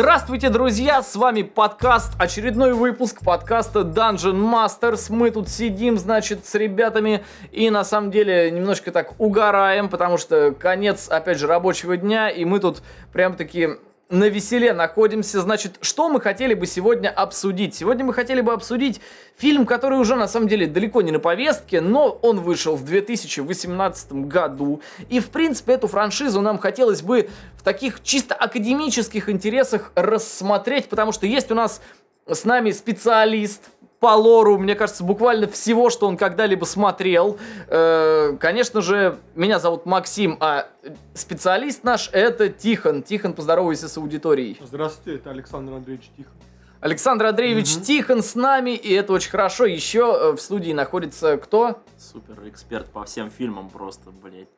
Здравствуйте, друзья! С вами подкаст, очередной выпуск подкаста Dungeon Masters. Мы тут сидим, значит, с ребятами и на самом деле немножко так угораем, потому что конец, опять же, рабочего дня, и мы тут прям-таки на веселе находимся. Значит, что мы хотели бы сегодня обсудить? Сегодня мы хотели бы обсудить фильм, который уже на самом деле далеко не на повестке, но он вышел в 2018 году. И, в принципе, эту франшизу нам хотелось бы в таких чисто академических интересах рассмотреть, потому что есть у нас с нами специалист, по лору, мне кажется, буквально всего, что он когда-либо смотрел. Э, конечно же, меня зовут Максим, а специалист наш это Тихон. Тихон, поздоровайся с аудиторией. Здравствуйте, это Александр Андреевич Тихон. Александр Андреевич угу. Тихон с нами, и это очень хорошо. Еще э, в студии находится кто? Супер эксперт по всем фильмам просто, блядь.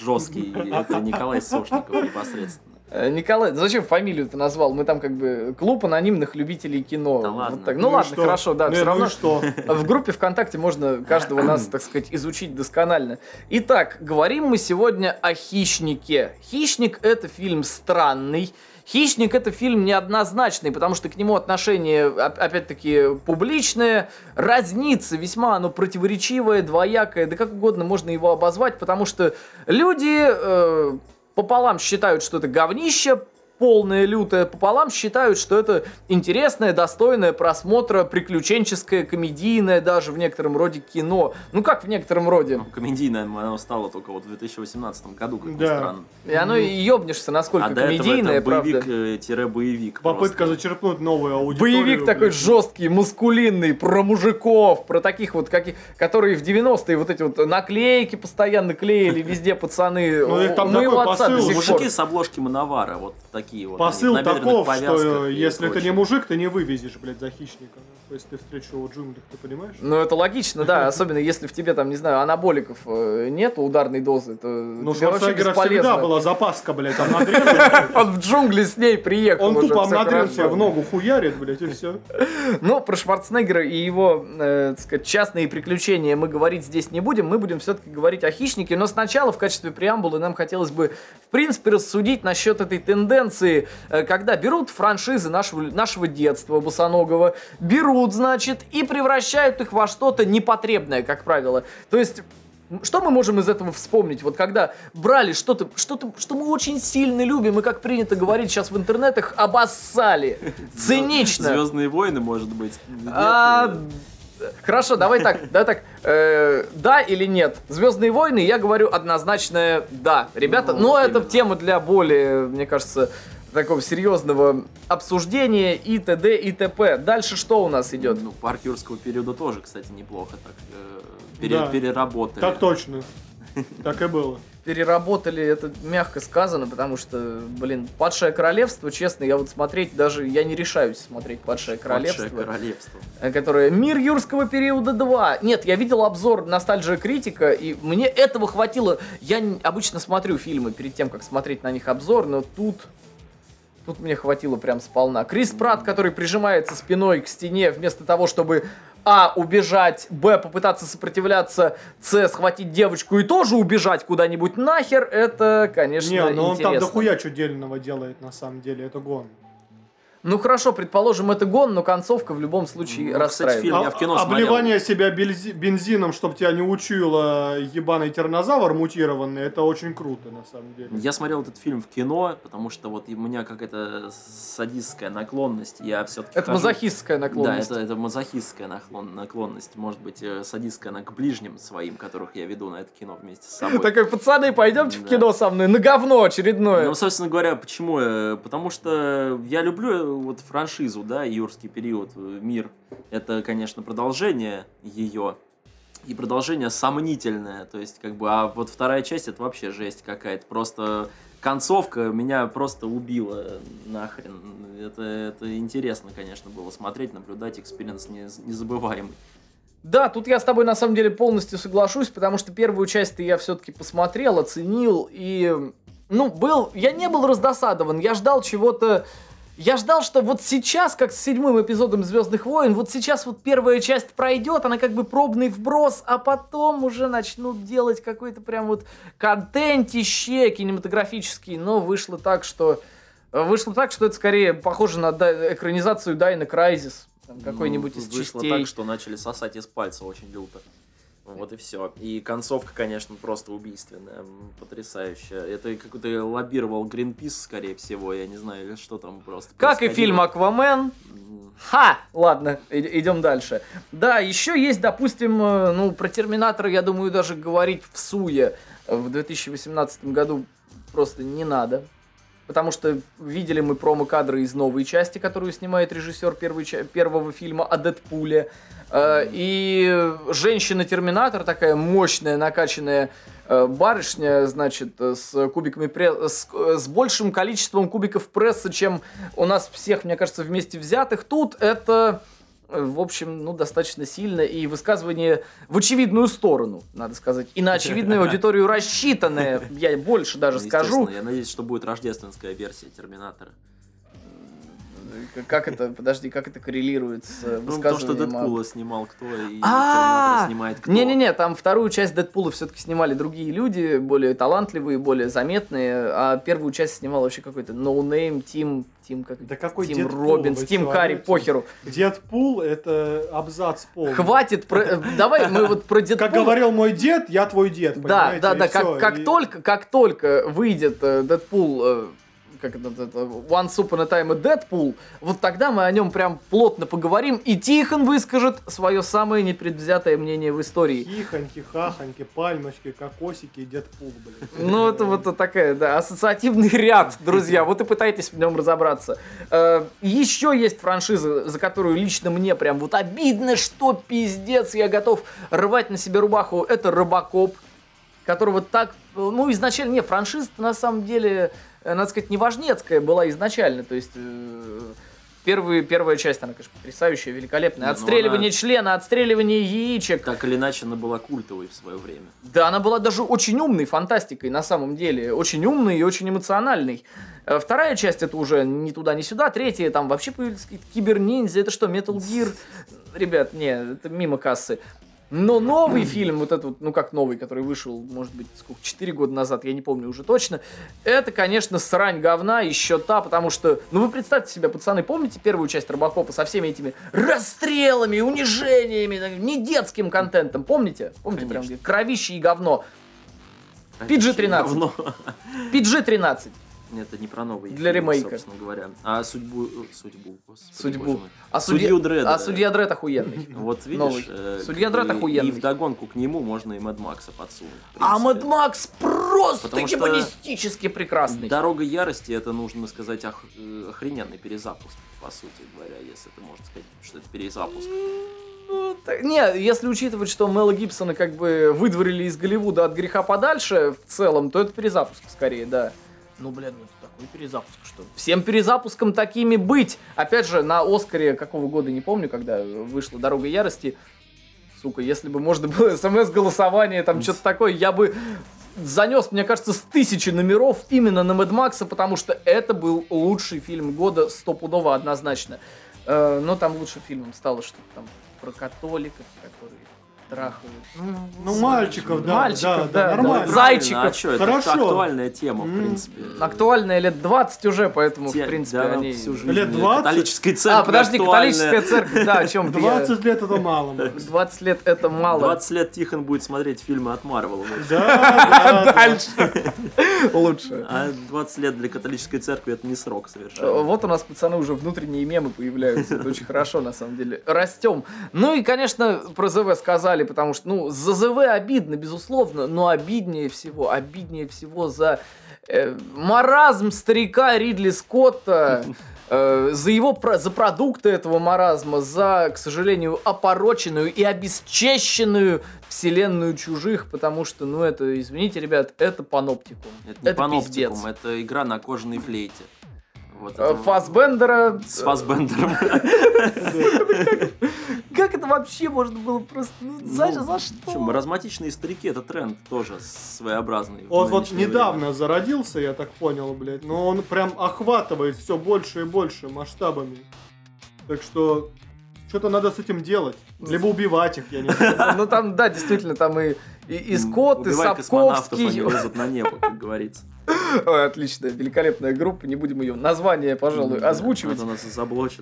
Жесткий. Это Николай Сошников непосредственно. Э, Николай, зачем фамилию ты назвал? Мы там как бы клуб анонимных любителей кино. Да ладно. Вот так. Ну, ну ладно, что? хорошо, да, ну, все равно. что? В группе ВКонтакте можно каждого нас, так сказать, изучить досконально. Итак, говорим мы сегодня о «Хищнике». «Хищник» — это фильм странный, «Хищник» — это фильм неоднозначный, потому что к нему отношение, опять-таки, публичное, разнится, весьма оно противоречивое, двоякое, да как угодно можно его обозвать, потому что люди э, пополам считают, что это говнище, полное, лютое пополам считают, что это интересное, достойное просмотра, приключенческое, комедийное даже в некотором роде кино. Ну как в некотором роде? Ну, комедийное оно стало только вот в 2018 году, как да. ни странно. И оно и ёбнешься, насколько а комедийное, до этого это боевик-боевик. Попытка просто. зачерпнуть новую аудиторию. Боевик такой блин. жесткий, мускулинный, про мужиков, про таких вот, каких, которые в 90-е вот эти вот наклейки постоянно клеили везде пацаны. Ну, там такой посыл. Мужики с обложки Мановара, вот такие такие вот. Посыл таков, что если ты не мужик, ты не вывезешь, блядь, за хищника. То есть ты встречу в джунглях, ты понимаешь? Ну, это логично, да. Особенно если в тебе там, не знаю, анаболиков э, нет ударной дозы, то Ну, Шварценеггера всегда была запаска, блядь, он Он в джунгли с ней приехал. Он тупо обнадрился, в ногу хуярит, блядь, и все. Ну, про Шварценеггера и его, э, так сказать, частные приключения мы говорить здесь не будем. Мы будем все-таки говорить о хищнике. Но сначала в качестве преамбулы нам хотелось бы, в принципе, рассудить насчет этой тенденции э, когда берут франшизы нашего, нашего детства босоногого, берут, значит, и превращают их во что-то непотребное, как правило. То есть что мы можем из этого вспомнить? Вот когда брали что-то, что-то, что мы очень сильно любим, и как принято говорить сейчас в интернетах, обоссали. Цинично. Звездные войны, может быть. А, Хорошо, давай так, да так, э, да или нет? Звездные войны, я говорю однозначное да. Ребята, ну, но именно. это тема для более, мне кажется, такого серьезного обсуждения и т.д. и т.п. Дальше что у нас идет? Ну, парк юрского периода тоже, кстати, неплохо так э, пере, да, переработали. Так точно. Так и было. Переработали, это мягко сказано, потому что, блин, «Падшее королевство», честно, я вот смотреть даже, я не решаюсь смотреть «Падшее королевство». «Падшее королевство». Которое «Мир юрского периода 2». Нет, я видел обзор «Ностальджия критика», и мне этого хватило. Я обычно смотрю фильмы перед тем, как смотреть на них обзор, но тут Тут мне хватило прям сполна. Крис Пратт, который прижимается спиной к стене вместо того, чтобы а. Убежать, Б. Попытаться сопротивляться, С. Схватить девочку и тоже убежать куда-нибудь нахер, это, конечно, Не, но он там дохуя что дельного делает, на самом деле, это гон. Ну хорошо, предположим, это гон, но концовка в любом случае ну, расстраивает. Кстати, фильм я в кино а, Обливание себя бензином, чтобы тебя не учуяло ебаный тернозавр мутированный, это очень круто, на самом деле. Я смотрел этот фильм в кино, потому что вот у меня какая-то садистская наклонность, я все-таки Это хожу... мазохистская наклонность. Да, это, это мазохистская наклон... наклонность, может быть, э, садистская она к ближним своим, которых я веду на это кино вместе с собой. Такой, пацаны, пойдемте в кино со мной, на говно очередное. Ну, собственно говоря, почему? Э, потому что я люблю вот франшизу, да, юрский период, э, мир, это, конечно, продолжение ее, и продолжение сомнительное, то есть, как бы, а вот вторая часть, это вообще жесть какая-то, просто концовка меня просто убила нахрен. Это, это интересно, конечно, было смотреть, наблюдать, experience незабываемый. Да, тут я с тобой на самом деле полностью соглашусь, потому что первую часть я все-таки посмотрел, оценил и, ну, был, я не был раздосадован, я ждал чего-то я ждал, что вот сейчас, как с седьмым эпизодом Звездных войн, вот сейчас вот первая часть пройдет, она как бы пробный вброс, а потом уже начнут делать какой-то прям вот контентище кинематографический. Но вышло так, что Вышло так, что это скорее похоже на экранизацию Дайна Крайзис. Там какой-нибудь Ну, из вышло частей. так, что начали сосать из пальца очень люто. Вот и все. И концовка, конечно, просто убийственная, потрясающая. Это какой-то лоббировал Гринпис, скорее всего, я не знаю, что там просто. Как и фильм Аквамен. Ха! Ладно, идем дальше. Да, еще есть, допустим, э, ну, про Терминатора, я думаю, даже говорить в Суе в 2018 году просто не надо. Потому что видели мы промо-кадры из новой части, которую снимает режиссер первой, первого фильма о Дэдпуле. Э, И женщина-терминатор, такая мощная, накачанная э, барышня, значит, с кубиками пре- с, с большим количеством кубиков пресса, чем у нас всех, мне кажется, вместе взятых. Тут это, в общем, ну, достаточно сильно и высказывание в очевидную сторону, надо сказать. И на очевидную аудиторию рассчитанное, я больше даже ну, скажу. Я надеюсь, что будет рождественская версия Терминатора. Как это, подожди, как это коррелирует с э, Ну, то, что высказыванием Дэдпула снимал кто, и А, Терминатора снимает кто. Не-не-не, там вторую часть Дэдпула все-таки снимали другие люди, более талантливые, более заметные, а первую часть снимал вообще какой-то no-name, Тим, Тим, как Да какой Тим Дэдпул, Робинс, Тим Карри, похеру. Дедпул это абзац полный. Хватит, про- э, давай мы вот про Дэдпула... Как говорил мой дед, я твой дед, Да, да, да, как, как только, как только выйдет э, Дэдпул, э, как это, это, Once Upon a Time и Дэдпул, вот тогда мы о нем прям плотно поговорим, и Тихон выскажет свое самое непредвзятое мнение в истории. Хихоньки, хахоньки, пальмочки, кокосики, Дедпул, блин. Ну, это вот такая, да, ассоциативный ряд, друзья. Вот и пытайтесь в нем разобраться. Э, Еще есть франшиза, за которую лично мне прям вот обидно, что пиздец, я готов рвать на себе рубаху. Это Робокоп, которого так, ну, изначально, не, франшиза на самом деле, надо сказать, не важнецкая была изначально. То есть, э, первый, первая часть, она, конечно, потрясающая, великолепная. Не, ну Отстреливание она- члена, отстреливание яичек. Так или иначе, она была культовой в свое время. Да, она была даже очень умной фантастикой на самом деле. Очень умной и очень эмоциональной. Э, Вторая часть это уже ни туда, ни сюда. Третья там вообще появились какие-то киберниндзя. Это что, Metal Gear? Ребят, не, это мимо кассы. Но новый фильм, вот этот, ну как новый, который вышел, может быть, сколько, 4 года назад, я не помню уже точно, это, конечно, срань говна, еще та, потому что, ну вы представьте себе, пацаны, помните первую часть Робокопа со всеми этими расстрелами, унижениями, не детским контентом, помните? Помните, прям Конечно. где кровище и говно. PG-13. Говно. PG-13. Это не про новый Для фильм, ремейка. собственно говоря. А судьбу... э, Судьбу, господи, Судьбу. А Судью Дредда. а судья Дред охуенный. Вот видишь, Новый. э, Судья Дред охуенный. И вдогонку к нему можно и Мэд Макса подсунуть. А. Мэд Макс просто гимнастически прекрасный. Дорога ярости это нужно сказать ох- э, охрененный перезапуск, по сути говоря, если это можно сказать, что это перезапуск. Ну, так- Не, если учитывать, что Мэла Гибсона как бы выдворили из Голливуда от греха подальше в целом, то это перезапуск скорее, да. Ну, блин, ну это такой перезапуск, что Всем перезапуском такими быть. Опять же, на Оскаре какого года, не помню, когда вышла «Дорога ярости», сука, если бы можно было смс-голосование, там что-то такое, я бы занес, мне кажется, с тысячи номеров именно на Мэд Макса, потому что это был лучший фильм года стопудово однозначно. Э, Но там лучшим фильмом стало что-то там про католиков, трахают. Ну, мальчиков, да, Мальчиков, да, да, да, нормально. да. Зайчиков. А что, это Хорошо. актуальная тема, в принципе. Актуальная лет 20 уже, поэтому, Те- в принципе, да, они... всю жизнь. Лет 20? Католической церкви А, подожди, актуальная. католическая церковь, да, о чем ты? я- 20 лет это мало. блин. 20 лет это мало. 20 лет Тихон будет смотреть фильмы от Марвела. Да, да, да. Дальше. Лучше. А 20 лет для католической церкви это не срок Э, совершенно. Вот у нас, пацаны, уже внутренние мемы появляются. Это очень хорошо, на самом деле. Растем. Ну и, конечно, про ЗВ сказали, потому что, ну, за ЗВ обидно, безусловно, но обиднее всего, обиднее всего за э, маразм старика Ридли Скотта, э, за его, за продукты этого маразма, за, к сожалению, опороченную и обесчещенную вселенную чужих, потому что, ну, это, извините, ребят, это паноптикум. Это не это паноптикум, пиздец. это игра на кожаной флейте. Вот Э, это Фассбендера... С Фассбендером. Как это вообще можно было просто... Ну, за, Ну, за что? Причем маразматичные старики это тренд тоже своеобразный. в Вот недавно зародился, я так понял, блядь, но он прям охватывает все больше и больше масштабами. Так что что-то надо с этим делать. Либо убивать их, я не знаю. Ну там, да, действительно, там и, и, и время. Скотт, и Убивай космонавтов, Сапковский. они лезут на небо, как говорится. Ой, отлично, великолепная группа, не будем ее название, пожалуй, озвучивать. Это нас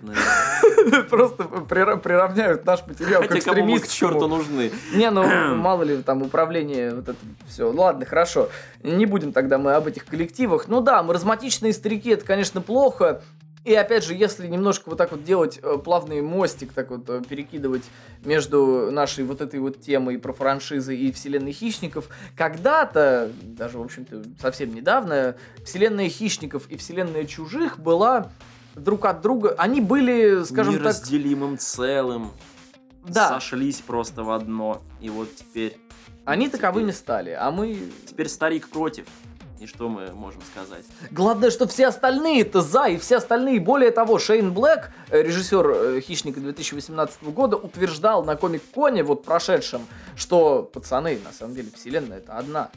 наверное. Просто прира- приравняют наш материал к мы к черту нужны. Не, ну, мало ли, там, управление, вот это все. Ладно, хорошо. Не будем тогда мы об этих коллективах. Ну да, маразматичные старики, это, конечно, плохо. И опять же, если немножко вот так вот делать э, плавный мостик, так вот э, перекидывать между нашей вот этой вот темой про франшизы и вселенной хищников, когда-то, даже, в общем-то, совсем недавно, вселенная хищников и вселенная чужих была друг от друга, они были, скажем так, Неразделимым целым. да, Сошлись просто в одно. И вот теперь... они таковыми стали, а мы Теперь старик против. И что мы можем сказать? Главное, что все остальные-то за, и все остальные, более того, Шейн Блэк, э, режиссер э, «Хищника» 2018 года, утверждал на Комик-Коне, вот прошедшем, что, пацаны, на самом деле, вселенная это одна.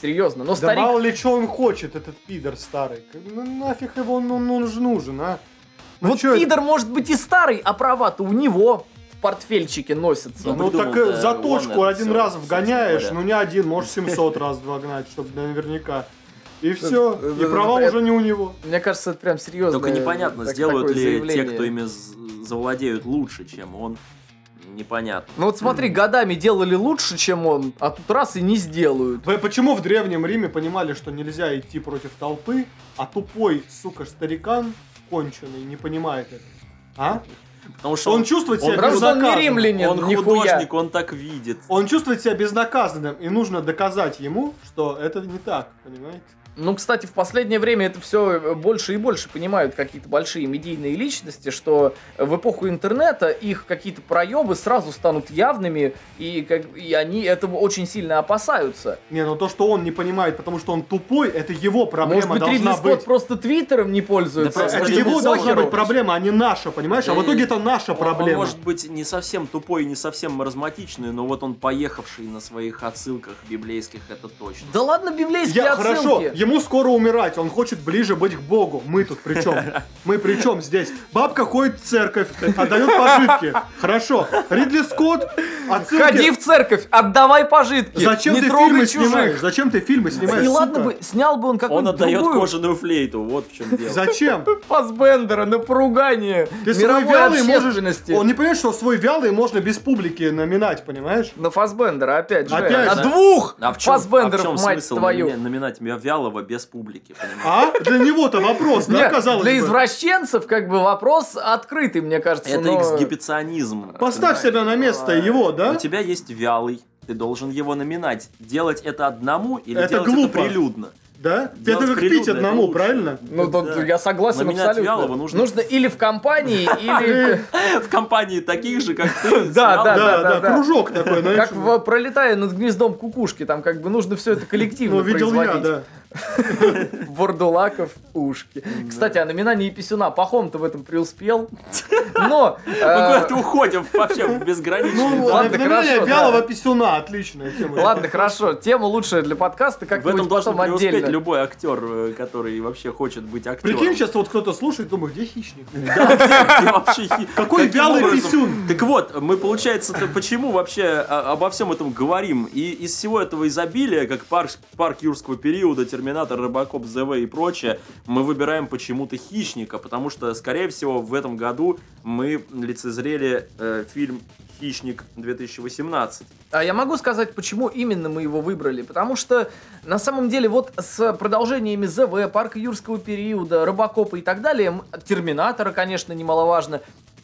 Серьезно, но Да старик... мало ли что он хочет, этот пидор старый. Ну нафиг его он, он, он же нужен, а? Ну вот чё это? пидор может быть и старый, а права-то у него портфельчике носятся. Ну, Ну так да, заточку он это один всё, раз вгоняешь, ну не один, может 700 раз вогнать, чтобы наверняка. И все, э, и права э, уже не у него. Мне кажется, это прям серьезно. Только непонятно, сделают ли те, кто ими завладеют лучше, чем он. Непонятно. Ну вот смотри, годами делали лучше, чем он, а тут раз и не сделают. Вы почему в Древнем Риме понимали, что нельзя идти против толпы, а тупой, сука, старикан конченый не понимает это? А? Потому что Он он, чувствует он себя Потому что он не безнаказанным. римлянин, он нихуя. художник, он так видит. Он чувствует себя безнаказанным, и нужно доказать ему, что это не так, понимаете? Ну, кстати, в последнее время это все больше и больше понимают какие-то большие медийные личности, что в эпоху интернета их какие-то проебы сразу станут явными, и, как, и они этого очень сильно опасаются. Не, ну то, что он не понимает, потому что он тупой, это его проблема Может быть, должна Ридли Скотт быть. просто твиттером не пользуется. Да Это его Скотт должна быть проблема, а не наша, понимаешь? А в Да итоге и- это наша Он- Он, проблема. может быть не совсем тупой, не совсем маразматичный, но вот он поехавший на своих отсылках библейских, это точно. Да ладно, библейские Я, отсылки. хорошо, ему скоро умирать, он хочет ближе быть к Богу. Мы тут при чем? Мы при чем здесь? Бабка ходит в церковь, отдает пожитки. Хорошо. Ридли Скотт, отсылки. Ходи в церковь, отдавай пожитки. Зачем не ты фильмы чужих. снимаешь? Зачем ты фильмы снимаешь? И ладно сука? бы, снял бы он Он какую-нибудь отдает другую кожаную флейту, вот в чем дело. Зачем? Фассбендера на поругание Ты свой вялый можешь... Он не понимает, что свой вялый можно без публики номинать, понимаешь? На Фассбендера, опять же. Опять а же. двух А в чем, Фассбендеров, мать смысл твою. номина- номинать меня вялого без публики, понимаешь? А? Для него-то вопрос, да, Нет, казалось для бы. извращенцев как бы вопрос открытый, мне кажется. Это но- эксгибиционизм. Поставь себя на место его, да? У тебя есть вялый, ты должен его номинать. Делать это одному или Это делать глупо. это прилюдно? Да? Делать Это как пить одному, правильно? Ну, тут Да. я согласен Номинать абсолютно. вялого нужно- или в компании, или... В компании таких же, как ты. Да, да, Да, да, кружок такой, знаешь. Как «Пролетая над гнездом кукушки», там как бы нужно все это коллективно Ну, видел я, да. Бурдулаков ушки. Кстати, а номинание Писюна Пахом-то в этом преуспел. Но... Мы э, куда-то уходим вообще в безграничный. Ну, ладно, хорошо, вялого писюна, отличная тема. Ладно, хорошо. Тема лучшая для подкаста, В как-нибудь этом должен преуспеть любой актер, э, который вообще хочет быть актером. Прикинь, сейчас вот кто-то слушает, думает, где хищник? Да, где- где вообще хи- Какой вялый писюн? Так вот, мы, получается, почему вообще о- обо всем этом говорим? И из всего этого изобилия, как парк, юрского периода, Терминатор, Робокоп, ЗВ и прочее, мы выбираем почему-то Хищника, потому что, скорее всего, в этом году мы лицезрели э, фильм «Хищник 2018». А я могу сказать, почему именно мы его выбрали? Потому что, на самом деле, вот с продолжениями ЗВ, Парка Юрского периода, Робокопа и так далее, Терминатора, конечно, немаловажно,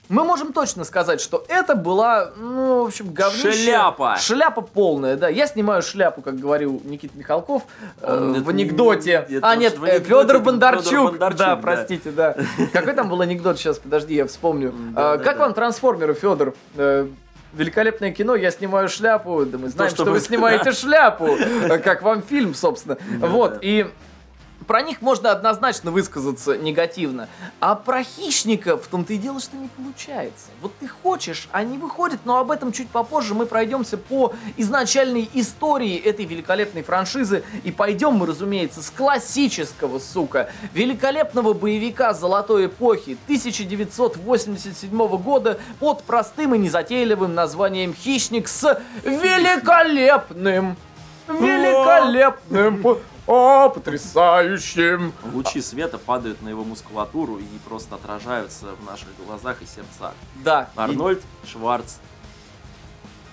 мы можем точно сказать, что это была, ну, в общем, говнище. Шляпа. Шляпа полная, да. Я снимаю шляпу, как говорил Никита Михалков э, в анекдоте. не- это а, нет, э, анекдоте Федор Бондарчук. Фёдор Бондарчук, да, да. простите, да. Какой там был анекдот сейчас? Подожди, я вспомню. Да, А, да, Как да. вам трансформеры, Федор? Э, Великолепное кино, я снимаю шляпу. Да мы знаем, что что вы- вы снимаете шляпу. Э, Как вам фильм, собственно. Вот, и про них можно однозначно высказаться негативно. А про хищника в том-то и дело, что не получается. Вот ты хочешь, а не выходит, но об этом чуть попозже мы пройдемся по изначальной истории этой великолепной франшизы. И пойдем мы, разумеется, с классического, сука, великолепного боевика золотой эпохи 1987 года под простым и незатейливым названием «Хищник» с великолепным, великолепным О, потрясающим! Лучи света падают на его мускулатуру и просто отражаются в наших глазах и сердцах. Да. и Арнольд Шварц.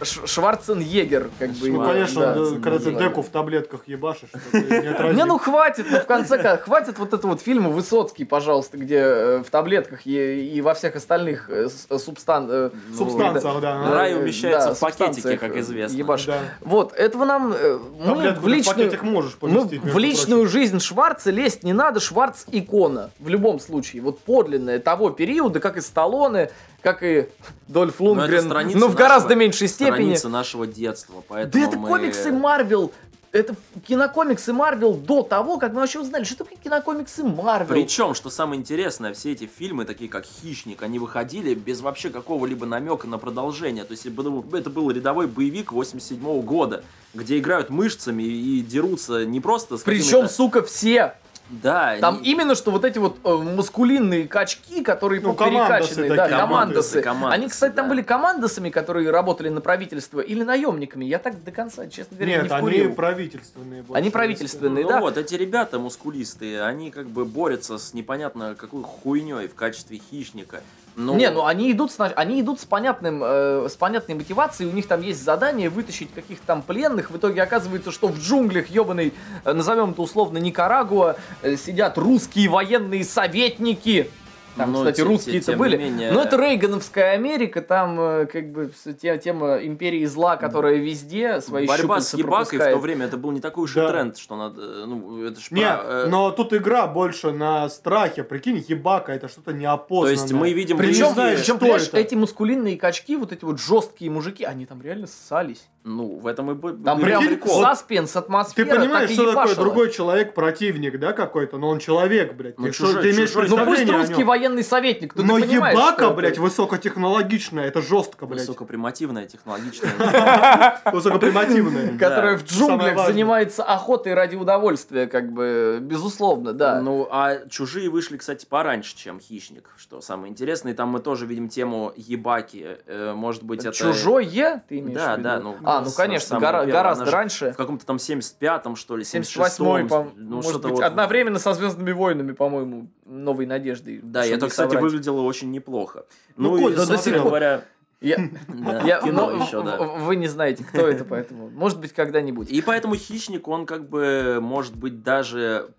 Шварценеггер, как бы. Ну, его, конечно, да, да, когда ты деку в таблетках ебашишь, не ну хватит, ну в конце концов, хватит вот этого вот фильма Высоцкий, пожалуйста, где э, в таблетках и, во всех остальных э, э, субстан... э, Ну, Субстанциях, да. Рай умещается в пакетике, как известно. ебашь. Да. Вот, этого нам... Мы Таблетку в личную... в личную жизнь Шварца лезть не надо, Шварц икона. В любом случае. Вот подлинная того периода, как и Сталлоне, как и Дольф Но Лунгрен, страница но в гораздо нашего- меньшей степени. Страница нашего детства, Да поэтому это мы- комиксы Марвел. Это кинокомиксы Марвел до того, как мы вообще узнали, что такое кинокомиксы Марвел. Причем, что самое интересное, все эти фильмы, такие как «Хищник», они выходили без вообще какого-либо намека на продолжение. То есть это был, рядовой боевик 87 года, где играют мышцами и дерутся не просто с Причем, сука, все. Да, Там они- именно что вот эти вот э, маскулинные качки, которые Ну, перекачаны, командосы да, такие, командосы. командосы, Они, кстати, там да. были командосами, которые работали на правительство или наемниками. Я так до конца, честно говоря, Нет, не они вкурил. правительственные. больше. Они правительственные, Ну да. вот, эти ребята мускулистые, они как бы борются с непонятно какой хуйней в качестве хищника. Ну, Не, ну они идут, с, они идут с понятным, э, с понятной мотивацией, у них там есть задание вытащить каких-то там пленных. В итоге оказывается, что в джунглях ебаный, э, назовем это условно Никарагуа, э, сидят русские военные советники. Там, Ну, кстати, русские-то были. менее- Но это Рейгановская Америка, там э, как бы вс- те- тема империи зла, которая везде свои борьба с ебакой в пропускает. то время это был не такой уж и Да. тренд, что надо, э, ну, это ж Не, про, э, но тут игра больше на страхе. Прикинь, ебака, это что-то то неопознанное. есть мы видим Причем, знаешь, причем, что это? эти мускулинные качки, вот эти вот жесткие мужики, они там реально ссались. Ну, в этом и б- Там и прям прикол. саспенс, Ты атмосфера. понимаешь, так и что такое другой человек, противник, да, какой-то, но он человек, блядь. Ну, Ты чужой- ты имеешь чужой. Ну пусть русский военный советник, но, Но ты понимаешь, ебака, это- блядь, высокотехнологичная, это жестко, блядь. Высокопримативная, технологичная. Высокопримативная. Которая Да. в джунглях занимается охотой ради удовольствия, как бы, безусловно, да. Ну, а чужие вышли, кстати, пораньше, чем хищник, что самое интересное. И там мы тоже видим тему ебаки. Э, Может быть, это. Чужое, ты имеешь Да, в виду? да, ну, А, ну конечно, гора- первое, гораздо она раньше. В каком-то там 75-м, что ли, 78-й, 76-м. по- ну, может быть, вот- одновременно со Звездными войнами, по-моему, новой надеждой. Да, и это, кстати, выглядело очень неплохо. Ну, Ну, и, да до сих пор. говоря, Я- да, я- кино ну, еще, да. Вы не знаете, кто это, поэтому, может быть, когда-нибудь. И поэтому хищник, он как бы, может быть, даже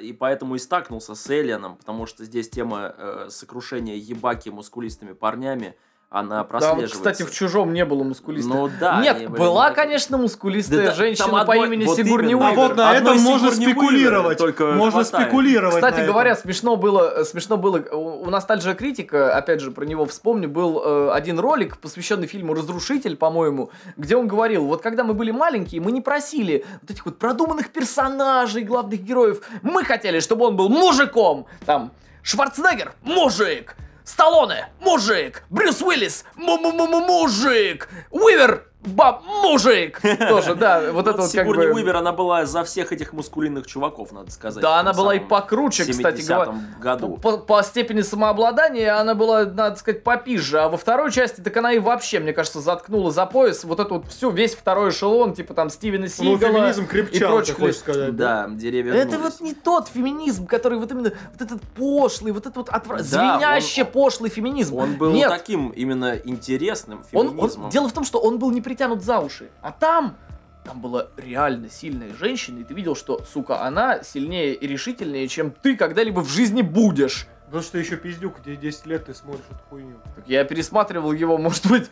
и поэтому и стакнулся с Элианом, потому что здесь тема э, сокрушения ебаки мускулистыми парнями, она Да, вот, прослеживается. кстати, в чужом не было мускулистых. Ну да. Нет, были была, не такие. конечно, мускулистая Да женщина там по одной- имени вот Сигурни именно. А Уивер. вот на Одной этом можно Сигурни Уивер спекулировать. только Можно хватает. спекулировать. Кстати этом. говоря, смешно было, смешно было, у у ностальжия критика, опять же, про него вспомню, был э, один ролик, посвященный фильму «Разрушитель», по-моему, где он говорил, вот когда мы были маленькие, мы не просили вот этих вот продуманных персонажей, главных героев, мы хотели, чтобы он был мужиком, там, Шварценеггер – мужик, Сталлоне – мужик, Брюс Уиллис – мужик, Уивер – баб мужик. Тоже, да, вот это вот как бы... Уивер, она была за всех этих мускулинных чуваков, надо сказать. Да, она была и покруче, кстати говоря. 70-м году. По, по степени самообладания она была, надо сказать, попизже. А во второй части, так она и вообще, мне кажется, заткнула за пояс вот эту вот всю, весь второй эшелон, типа там Стивена Ну, Сигала феминизм и крепчал, ты прочих. хочешь сказать. Да, деревья Это вот не тот феминизм, который вот именно вот этот пошлый, вот этот вот отвра... Да, звеняще он- пошлый феминизм. Он был Нет, таким именно интересным он, он- феминизмом. дело в том, что он был не притянут за уши. А там, там была реально сильная женщина, и ты видел, что, сука, она сильнее и решительнее, чем ты когда-либо в жизни будешь. Потому что еще пиздюк, где 10 лет ты смотришь эту хуйню. Так Я пересматривал его, может быть,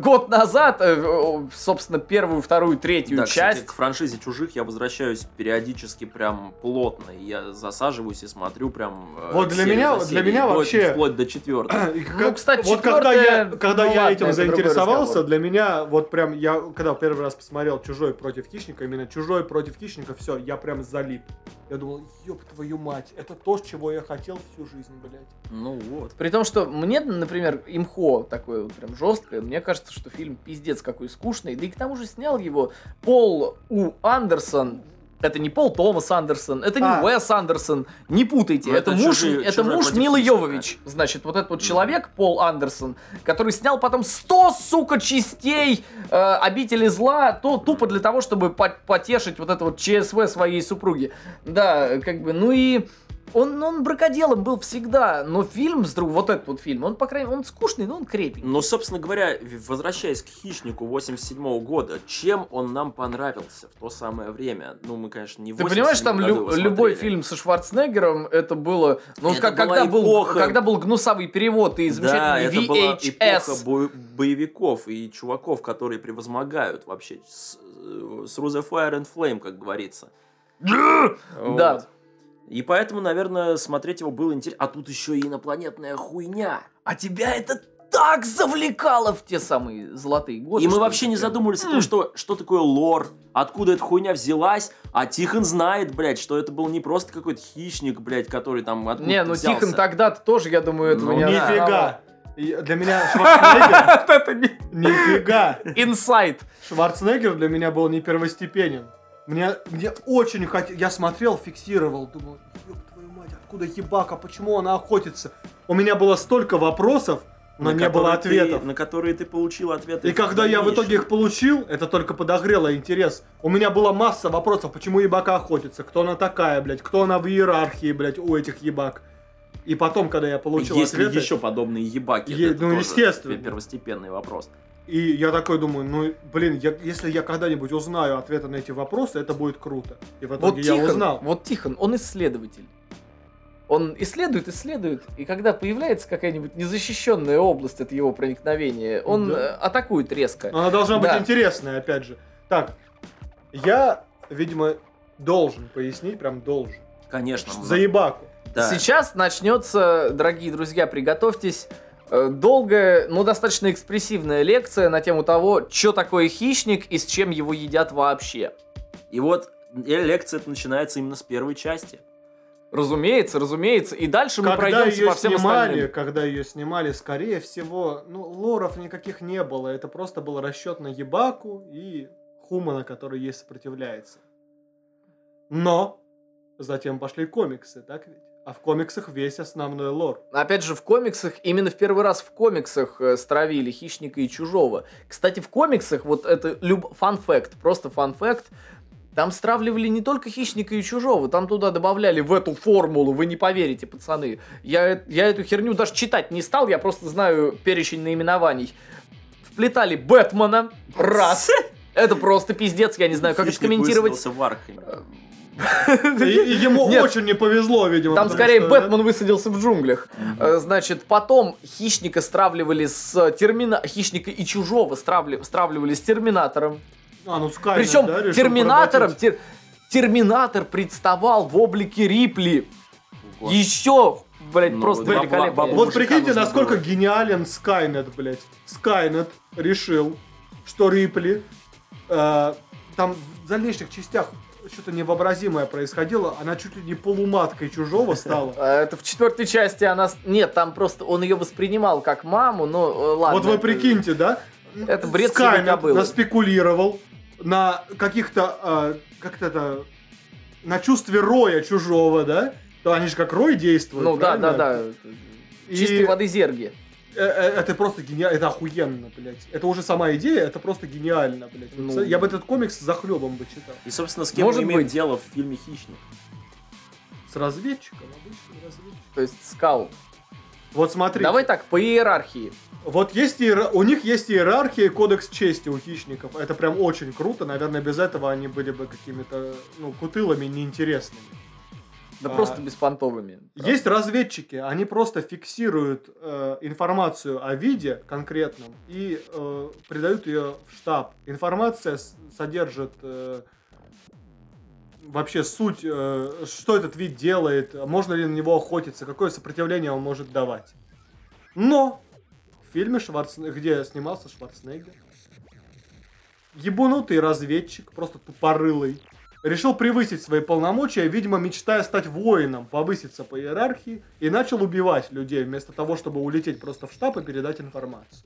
год назад, э, собственно, первую, вторую, третью Да, кстати, часть. к франшизе «Чужих» я возвращаюсь периодически прям плотно. Я засаживаюсь и смотрю прям... э, Вот для меня- для меня вплоть- вообще- Вплоть до четвертой. Ну, кстати, вот когда я, когда ну я ладно, этим заинтересовался, для меня вот прям я когда первый раз посмотрел Чужой против хищника, именно Чужой против хищника, все, я прям залип. Я думал, ёб твою мать, это то, чего я хотел всю жизнь, блядь. Ну вот. При том, что мне, например, имхо такое вот прям жесткое, мне кажется, что фильм пиздец какой скучный. Да и к тому же снял его Пол У. Андерсон. Это не Пол Томас Андерсон, это не А. Уэс Андерсон, не путайте. Ну, это, это муж, чужие- это муж Милы. Йовович. Значит, вот этот вот человек, Пол Андерсон, который снял потом 100, сука, частей э, обители зла, то тупо для того, чтобы по- потешить вот это вот ЧСВ своей супруги. Да, как бы, ну и он, он бракоделом был всегда, но фильм, с вот этот вот фильм, он, по крайней мере, он скучный, но он крепкий. Но, собственно говоря, возвращаясь к «Хищнику» 87 года, чем он нам понравился в то самое время? Ну, мы, конечно, не в Ты понимаешь, 87 там лю- любой фильм со Шварценеггером, это было... Ну, Это как, когда, был, эпоха. когда был гнусавый перевод и Да, замечательный это была эпоха VHS. бо- боевиков и чуваков, которые превозмогают вообще с, э, through the fire and flame, как говорится. Да. Вот. И поэтому, наверное, смотреть его было интересно. А тут еще и инопланетная хуйня. А тебя это так завлекало в те самые золотые годы. и мы вообще не задумывались о том, что, что такое лор, откуда эта хуйня взялась, а Тихон знает, блядь, что это был не просто какой-то хищник, блядь, который там откуда Не, ну взялся. Тихон тогда-то тоже, я думаю, этого Ну, не Нифига. Для меня Шварценеггер... Это не Нифига. инсайт. Шварценеггер для меня был не первостепенен. Мне, мне очень хотел... Я смотрел, фиксировал, думал, ёб твою мать, откуда ебака, почему она охотится? У меня было столько вопросов, но на не было которые ты- ответов. на которые ты получил ответы. И когда я в итоге их получил, это только подогрело интерес. У меня была масса вопросов, почему ебака охотится, кто она такая, блядь, кто она в иерархии, блядь, у этих ебак. И потом, когда я получил Есть ли ответы, еще подобные ебаки? Е- это ну, тоже естественно. Первостепенный вопрос. И я такой думаю, ну, блин, я- если я когда-нибудь узнаю ответы на эти вопросы, это будет круто. И в Вот итоге я Тихон, узнал. вот Тихон, он исследователь. Он исследует, исследует, и когда появляется какая-нибудь незащищенная область от его проникновения, он Да. э, атакует резко. Но она должна быть Да. интересная, опять же. Так, я, видимо, должен пояснить, прям должен. Конечно. За ебаку. да. Сейчас начнется, дорогие друзья, приготовьтесь, долгая, но достаточно экспрессивная лекция на тему того, что такое хищник и с чем его едят вообще. И вот э, лекция начинается именно с первой части. Разумеется, разумеется. И дальше мы Когда пройдемся ее по всем снимали, остальным. когда ее снимали, скорее всего, ну, лоров никаких не было. Это просто был расчет на ебаку и Хумана, который ей сопротивляется. Но затем пошли комиксы, так ведь? А в комиксах весь основной лор. Опять же, в комиксах, именно в первый раз в комиксах э, стравили Хищника и Чужого. Кстати, в комиксах, вот это люб... фан-факт, просто фан-факт, там стравливали не только Хищника и Чужого, там туда добавляли в эту формулу, вы не поверите, пацаны. Я, э- я эту херню даже читать не стал, я просто знаю перечень наименований. Вплетали Бэтмена, раз. Это просто пиздец, я не знаю, как это Хищник комментировать. высадился ему Нет. очень не повезло, видимо. Там скорее что, Бэтмен высадился в джунглях. Э, Значит, потом хищника стравливали с Термина... Хищника и чужого стравли... стравливали с Терминатором. А, ну Скайнет, Причем да, Терминатором... тер- Терминатор представал в облике Рипли. Вот. Еще, блядь, Ну, просто великолепно. бабла- Вот прикиньте, насколько было. гениален Скайнет, блядь. Скайнет решил, что Рипли э, там в дальнейших частях что-то невообразимое происходило, она чуть ли не полуматкой чужого стала. А Это в четвертой части она... Нет, там просто он ее воспринимал как маму, но э, ладно. Вот вы прикиньте, да? Это бред Скайнет наспекулировал на каких-то, э, как это, на чувстве роя чужого, да? То они же как рой действуют, Ну да, да, да. Чистой воды зерги. Э, э, Это просто гениально, это охуенно, блядь. Это уже сама идея, это просто гениально, блядь. Ну. Я бы этот комикс за хлебом бы читал. И, собственно, с кем Может мы имеем быть. дело в фильме «Хищник»? С разведчиком, обычным разведчиком. То есть скаут. Вот смотрите. Давай так, по иерархии. Вот есть иера- у них есть иерархия и кодекс чести у хищников. Это прям очень круто. Наверное, без этого они были бы какими-то, ну, кутылами неинтересными. Да А, просто беспонтовыми. Есть разведчики, они просто фиксируют э, информацию о виде конкретном и э, придают ее в штаб. Информация содержит э, вообще суть, э, что этот вид делает, можно ли на него охотиться, какое сопротивление он может давать. Но в фильме, Шварцен- где снимался Шварценеггер, ебанутый разведчик, просто тупорылый, решил превысить свои полномочия, видимо, мечтая стать воином, повыситься по иерархии, и начал убивать людей, вместо того, чтобы улететь просто в штаб и передать информацию.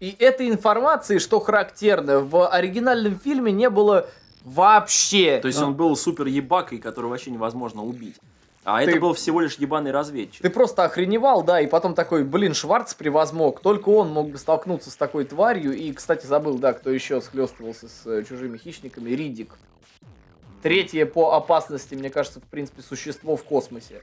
И этой информации, что характерно, в оригинальном фильме не было Вообще. То есть Ну, он был супер ебакой, которого вообще невозможно убить. А Ты- это был всего лишь ебаный разведчик. Ты просто охреневал, да, и потом такой, блин, Шварц превозмог. Только он мог бы столкнуться с такой тварью. И, кстати, забыл, да, кто еще схлестывался с э, чужими хищниками. Ридик. Третье по опасности, мне кажется, в принципе, существо в космосе.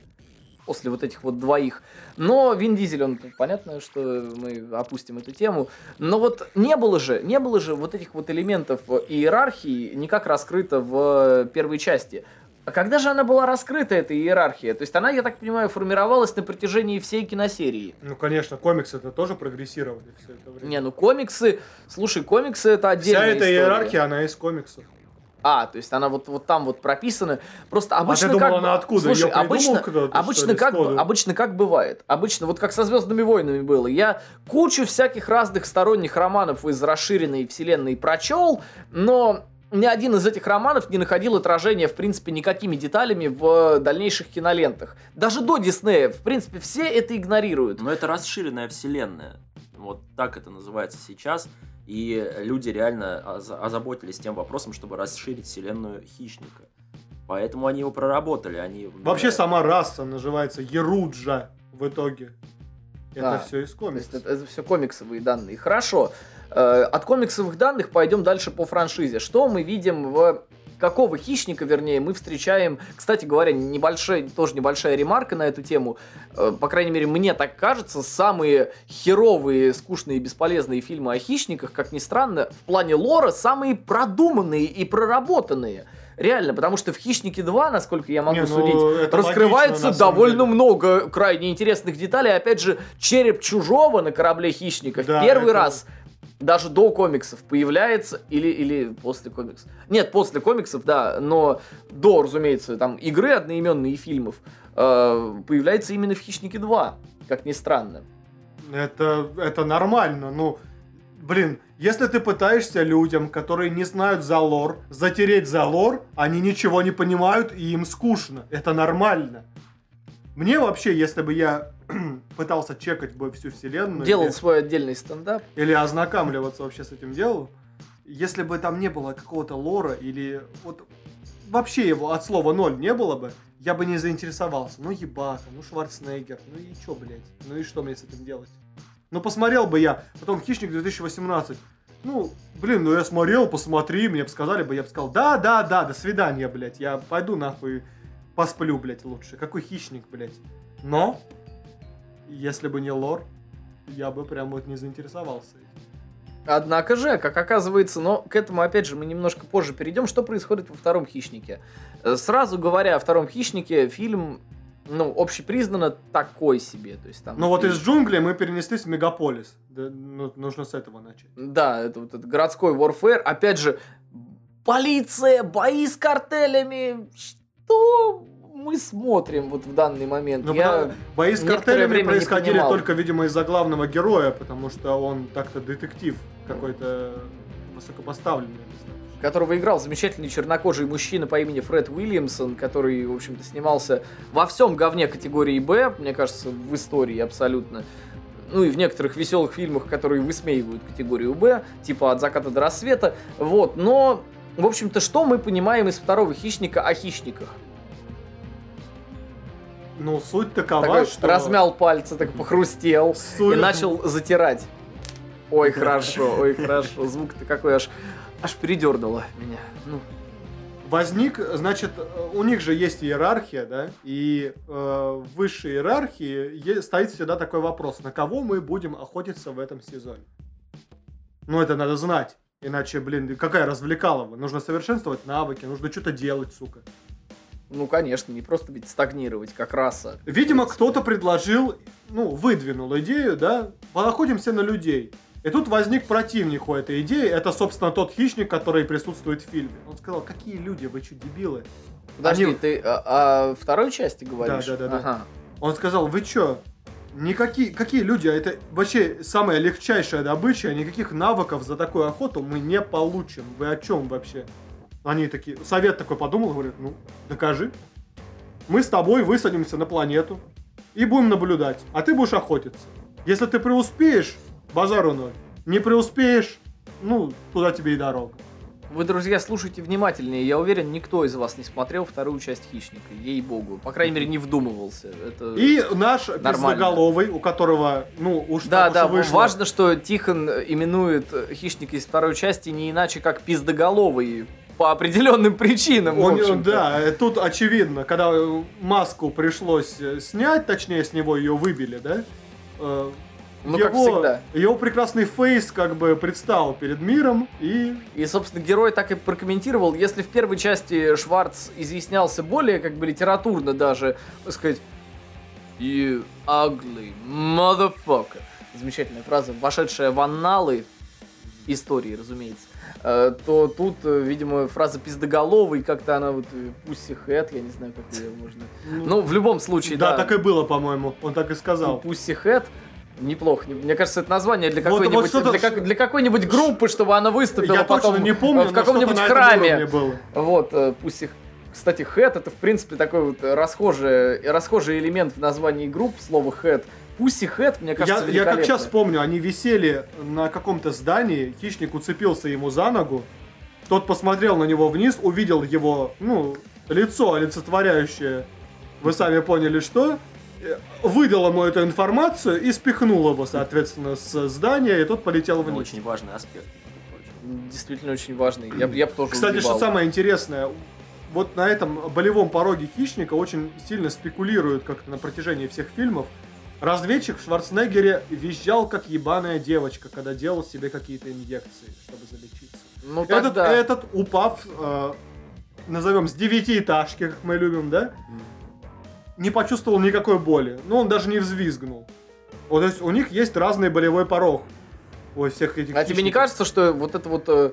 После вот этих вот двоих. Но Вин Дизель, он, понятно, что мы опустим эту тему. Но вот не было же, не было же вот этих вот элементов иерархии никак раскрыто в первой части. А когда же она была раскрыта, эта иерархия? То есть она, я так понимаю, формировалась на протяжении всей киносерии. Ну, конечно, комиксы это тоже прогрессировали все это время. Не, ну комиксы, слушай, комиксы это Вся отдельная эта история. иерархия, она из комиксов. А, то есть она вот, вот там вот прописана. Просто обычно а ты думал, как... она откуда? Слушай, Её обычно, обычно, ли, как, обычно как бывает. Обычно, вот как со Звездными войнами было. Я кучу всяких разных сторонних романов из расширенной вселенной прочел, но ни один из этих романов не находил отражения, в принципе, никакими деталями в дальнейших кинолентах. Даже до Диснея, в принципе, все это игнорируют. Но это расширенная вселенная. Вот так это называется сейчас. И люди реально оз- озаботились тем вопросом, чтобы расширить вселенную хищника. Поэтому они его проработали. Они, Вообще сама раса называется Еруджа в итоге. Это А, все из То есть комиксов. это, все комиксовые данные. Хорошо. Э, От комиксовых данных пойдем дальше по франшизе. Что мы видим в какого хищника, вернее, мы встречаем, кстати говоря, небольшая, тоже небольшая ремарка на эту тему, Э, по крайней мере, мне так кажется, самые херовые, скучные и бесполезные фильмы о хищниках, как ни странно, в плане лора самые продуманные и проработанные. Реально, потому что в «Хищнике 2», насколько я могу Не, ну, судить, раскрывается логично, довольно деле. много крайне интересных деталей. Опять же, череп чужого на корабле хищника Да, первый это- раз даже до комиксов появляется или, или после комиксов. Нет, после комиксов, да, но до, разумеется, там игры одноименные и фильмов э, появляется именно в «Хищнике 2», как ни странно. Это, это нормально. Ну, блин, если ты пытаешься людям, которые не знают за лор, затереть за лор, они ничего не понимают и им скучно. Это нормально. Мне вообще, если бы я пытался чекать бы всю вселенную Делал или, свой отдельный стендап. или ознакомливаться вообще с этим делом, если бы там не было какого-то лора или вот вообще его от слова ноль не было бы, я бы не заинтересовался. Ну ебака, ну Шварценеггер, ну и чё, блядь? Ну и что мне с этим делать? Ну посмотрел бы я, потом Хищник 2018. Ну, блин, ну я смотрел, посмотри, мне бы сказали бы, я бы сказал, да, да, да, до свидания, блядь, я пойду нахуй посплю, блядь, лучше. Какой хищник, блядь. Но, если бы не лор, я бы прям вот не заинтересовался этим. Однако же, как оказывается, но к этому, опять же, мы немножко позже перейдем, что происходит во втором «Хищнике». Э, Сразу говоря о втором «Хищнике», фильм, ну, общепризнанно такой себе. То есть там... Ну вот из джунглей мы перенеслись в мегаполис. Да, ну, нужно с этого начать. Да, это вот этот городской warfare. Опять же, полиция, бои с картелями. Что мы смотрим вот в данный момент? Ну, Я... бои с картелями происходили только, видимо, из-за главного героя, потому что он так-то детектив какой-то высокопоставленный. которого играл замечательный чернокожий мужчина по имени Фред Уильямсон, который, в общем-то, снимался во всем говне категории Б, мне кажется, в истории абсолютно. Ну и в некоторых веселых фильмах, которые высмеивают категорию Б, типа «От заката до рассвета». Вот, но, в общем-то, что мы понимаем из второго «Хищника» о хищниках? Ну, суть такова, Такой что... размял пальцы, так похрустел Суть- и начал затирать. Ой, хорошо, ой, хорошо. Звук-то какой аж, аж передернуло меня. Ну, Возник, значит, у них же есть иерархия, да, и э, в высшей иерархии стоит всегда такой вопрос, на кого мы будем охотиться в этом сезоне. Ну, это надо знать. Иначе, блин, какая развлекалова? Нужно совершенствовать навыки, нужно что-то делать, сука. Ну, конечно, не просто ведь стагнировать как раса. Видимо, кто-то предложил, ну, выдвинул идею, да, понаходимся на людей. И тут возник противник у этой идеи, это, собственно, тот хищник, который присутствует в фильме. Он сказал, какие люди, вы что, дебилы? Подожди, Они- ты о, о второй части говоришь? Да, да, да, да. Ага. Он сказал, вы чё, никакие, какие люди, а это вообще самая легчайшая добыча, никаких навыков за такую охоту мы не получим. Вы о чем вообще? Они такие, совет такой подумал, говорит, ну, докажи. Мы с тобой высадимся на планету и будем наблюдать, а ты будешь охотиться. Если ты преуспеешь, базару ноль. Не преуспеешь, ну, туда тебе и дорога. Вы, друзья, слушайте внимательнее. Я уверен, никто из вас не смотрел вторую часть «Хищника». Ей-богу. По крайней мере, не вдумывался. Это... И наш Нормально. пиздоголовый, у которого, ну, уж Да, так да, уж вышло. важно, что Тихон именует «Хищника» из второй части не иначе, как «пиздоголовый» по определенным причинам, общем-то. да, э, тут очевидно, когда э, маску пришлось э, снять, точнее, с него ее выбили, да? Ну, как его, всегда. Его прекрасный фейс как бы предстал перед миром, и И, собственно, герой так и прокомментировал, если в первой части Шварц изъяснялся более, как бы, литературно даже, так сказать, you ugly motherfucker. Замечательная фраза, вошедшая в анналы истории, разумеется. Э, То тут, э, видимо, фраза пиздоголовый, как-то она вот пусси хэт, я не знаю, как ее можно. Ну, в любом случае, да, да. так и было, по-моему, он так и сказал. Пусси хэт. Неплохо. Не- Мне кажется, это название для Вот- вот какой-нибудь что-то- для, как- для какой-нибудь группы, чтобы она выступила Я потом не помню, в каком-нибудь храме. было. Вот, э, пусть их... Кстати, хэт это, в принципе, такой вот расхожий, расхожий элемент в названии групп, слово хэт. Пусси хэт, мне кажется, Я, я как сейчас помню, они висели на каком-то здании, хищник уцепился ему за ногу, тот посмотрел на него вниз, увидел его, ну, лицо олицетворяющее, вы сами поняли, что, э, выдал ему эту информацию и спихнул его, соответственно, с здания, и тот полетел Это вниз. очень важный аспект. Действительно очень важный. Я, я тоже Кстати, уебал. что самое интересное, вот на этом болевом пороге хищника очень сильно спекулируют как-то на протяжении всех фильмов. Разведчик в Шварценеггере визжал как ебаная девочка, когда делал себе какие-то инъекции, чтобы залечиться. Ну, Этот, тогда... этот упав, э, назовем с девятиэтажки, как мы любим, да, не почувствовал никакой боли. Ну, он даже не взвизгнул. Вот, то есть у них есть разный болевой порог. У всех этих А тебе не хищников. кажется, что вот это вот... э,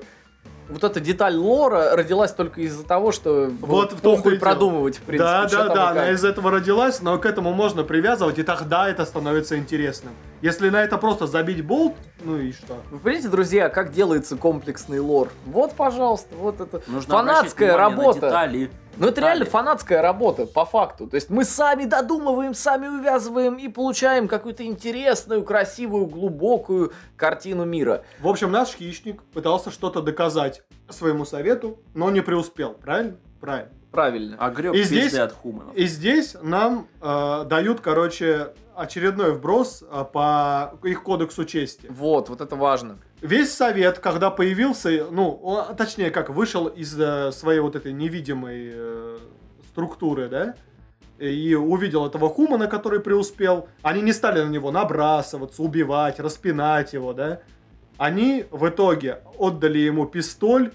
Вот эта деталь лора родилась только из-за того, что Вот было в том-то и продумывать, в принципе. Да, да, да, она из этого родилась, но к этому можно привязывать, и тогда это становится интересным. Если на это просто забить болт, ну и что? Вы понимаете, друзья, как делается комплексный лор? Вот, пожалуйста, вот это Нужно фанатская внимание на работа. детали. Ну, это реально фанатская работа, по факту. То есть мы сами додумываем, сами увязываем и получаем какую-то интересную, красивую, глубокую картину мира. В общем, наш хищник пытался что-то доказать своему совету, но не преуспел, правильно? Правильно. Правильно. А греб И здесь- от хуманов. И здесь нам э, дают, короче, очередной вброс э, по их кодексу чести. Вот, вот это важно. Весь совет, когда появился, ну, он- точнее, как вышел из э, своей вот этой невидимой э, структуры, да, и увидел этого Хумана, который преуспел, они не стали на него набрасываться, убивать, распинать его, да. Они в итоге отдали ему пистоль.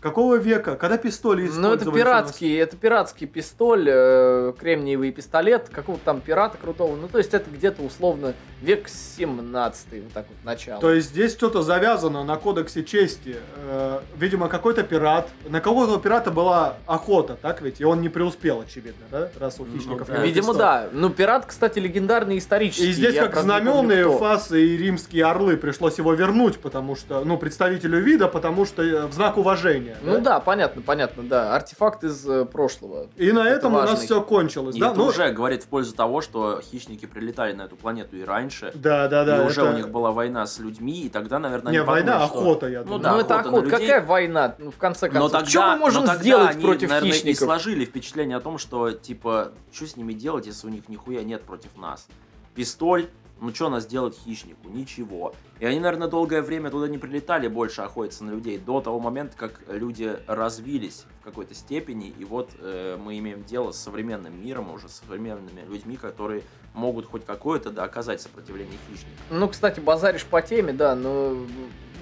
Какого века? Когда пистоли Ну, использовались это у нас? пиратский, это пиратский пистоль, э, кремниевый пистолет, какого-то там пирата крутого. Ну, то есть это где-то условно век 17 вот так вот, начало. То есть здесь что-то завязано на кодексе чести. Э, видимо, какой-то пират. На кого-то пирата была охота, так ведь? И он не преуспел, очевидно, да? Раз у Ну, хищников да. нет Видимо, да. Ну, пират, кстати, легендарный исторический. И здесь Я, как правда, знаменные фасы и римские орлы пришлось его вернуть, потому что, ну, представителю вида, потому что э, в знак уважения. Ну да, понятно, понятно, да. Артефакт из э, прошлого. И на Это этом у нас важный. все кончилось, И да? это Ну, уже говорит в пользу того, что хищники прилетали на эту планету и раньше. Да, да, да. и уже это- у них была война с людьми, и тогда, наверное, Не, они война, подумали, что- охота, я Ну думаю. да, ну, это охота людей. Какая война? Ну, в конце Но концов. тогда, что мы можем но тогда сделать они, против наверное, и хищников? сложили впечатление о том, что, типа, что с ними делать, если у них нихуя нет против нас? Пистоль, ну что нас делать хищнику? Ничего. И они, наверное, долгое время туда не прилетали больше охотиться на людей, до того момента, как люди развились в какой-то степени, и вот э, мы имеем дело с современным миром, уже с современными людьми, которые могут хоть какое-то да, оказать сопротивление хищнику. Ну, кстати, базаришь по теме, да, но...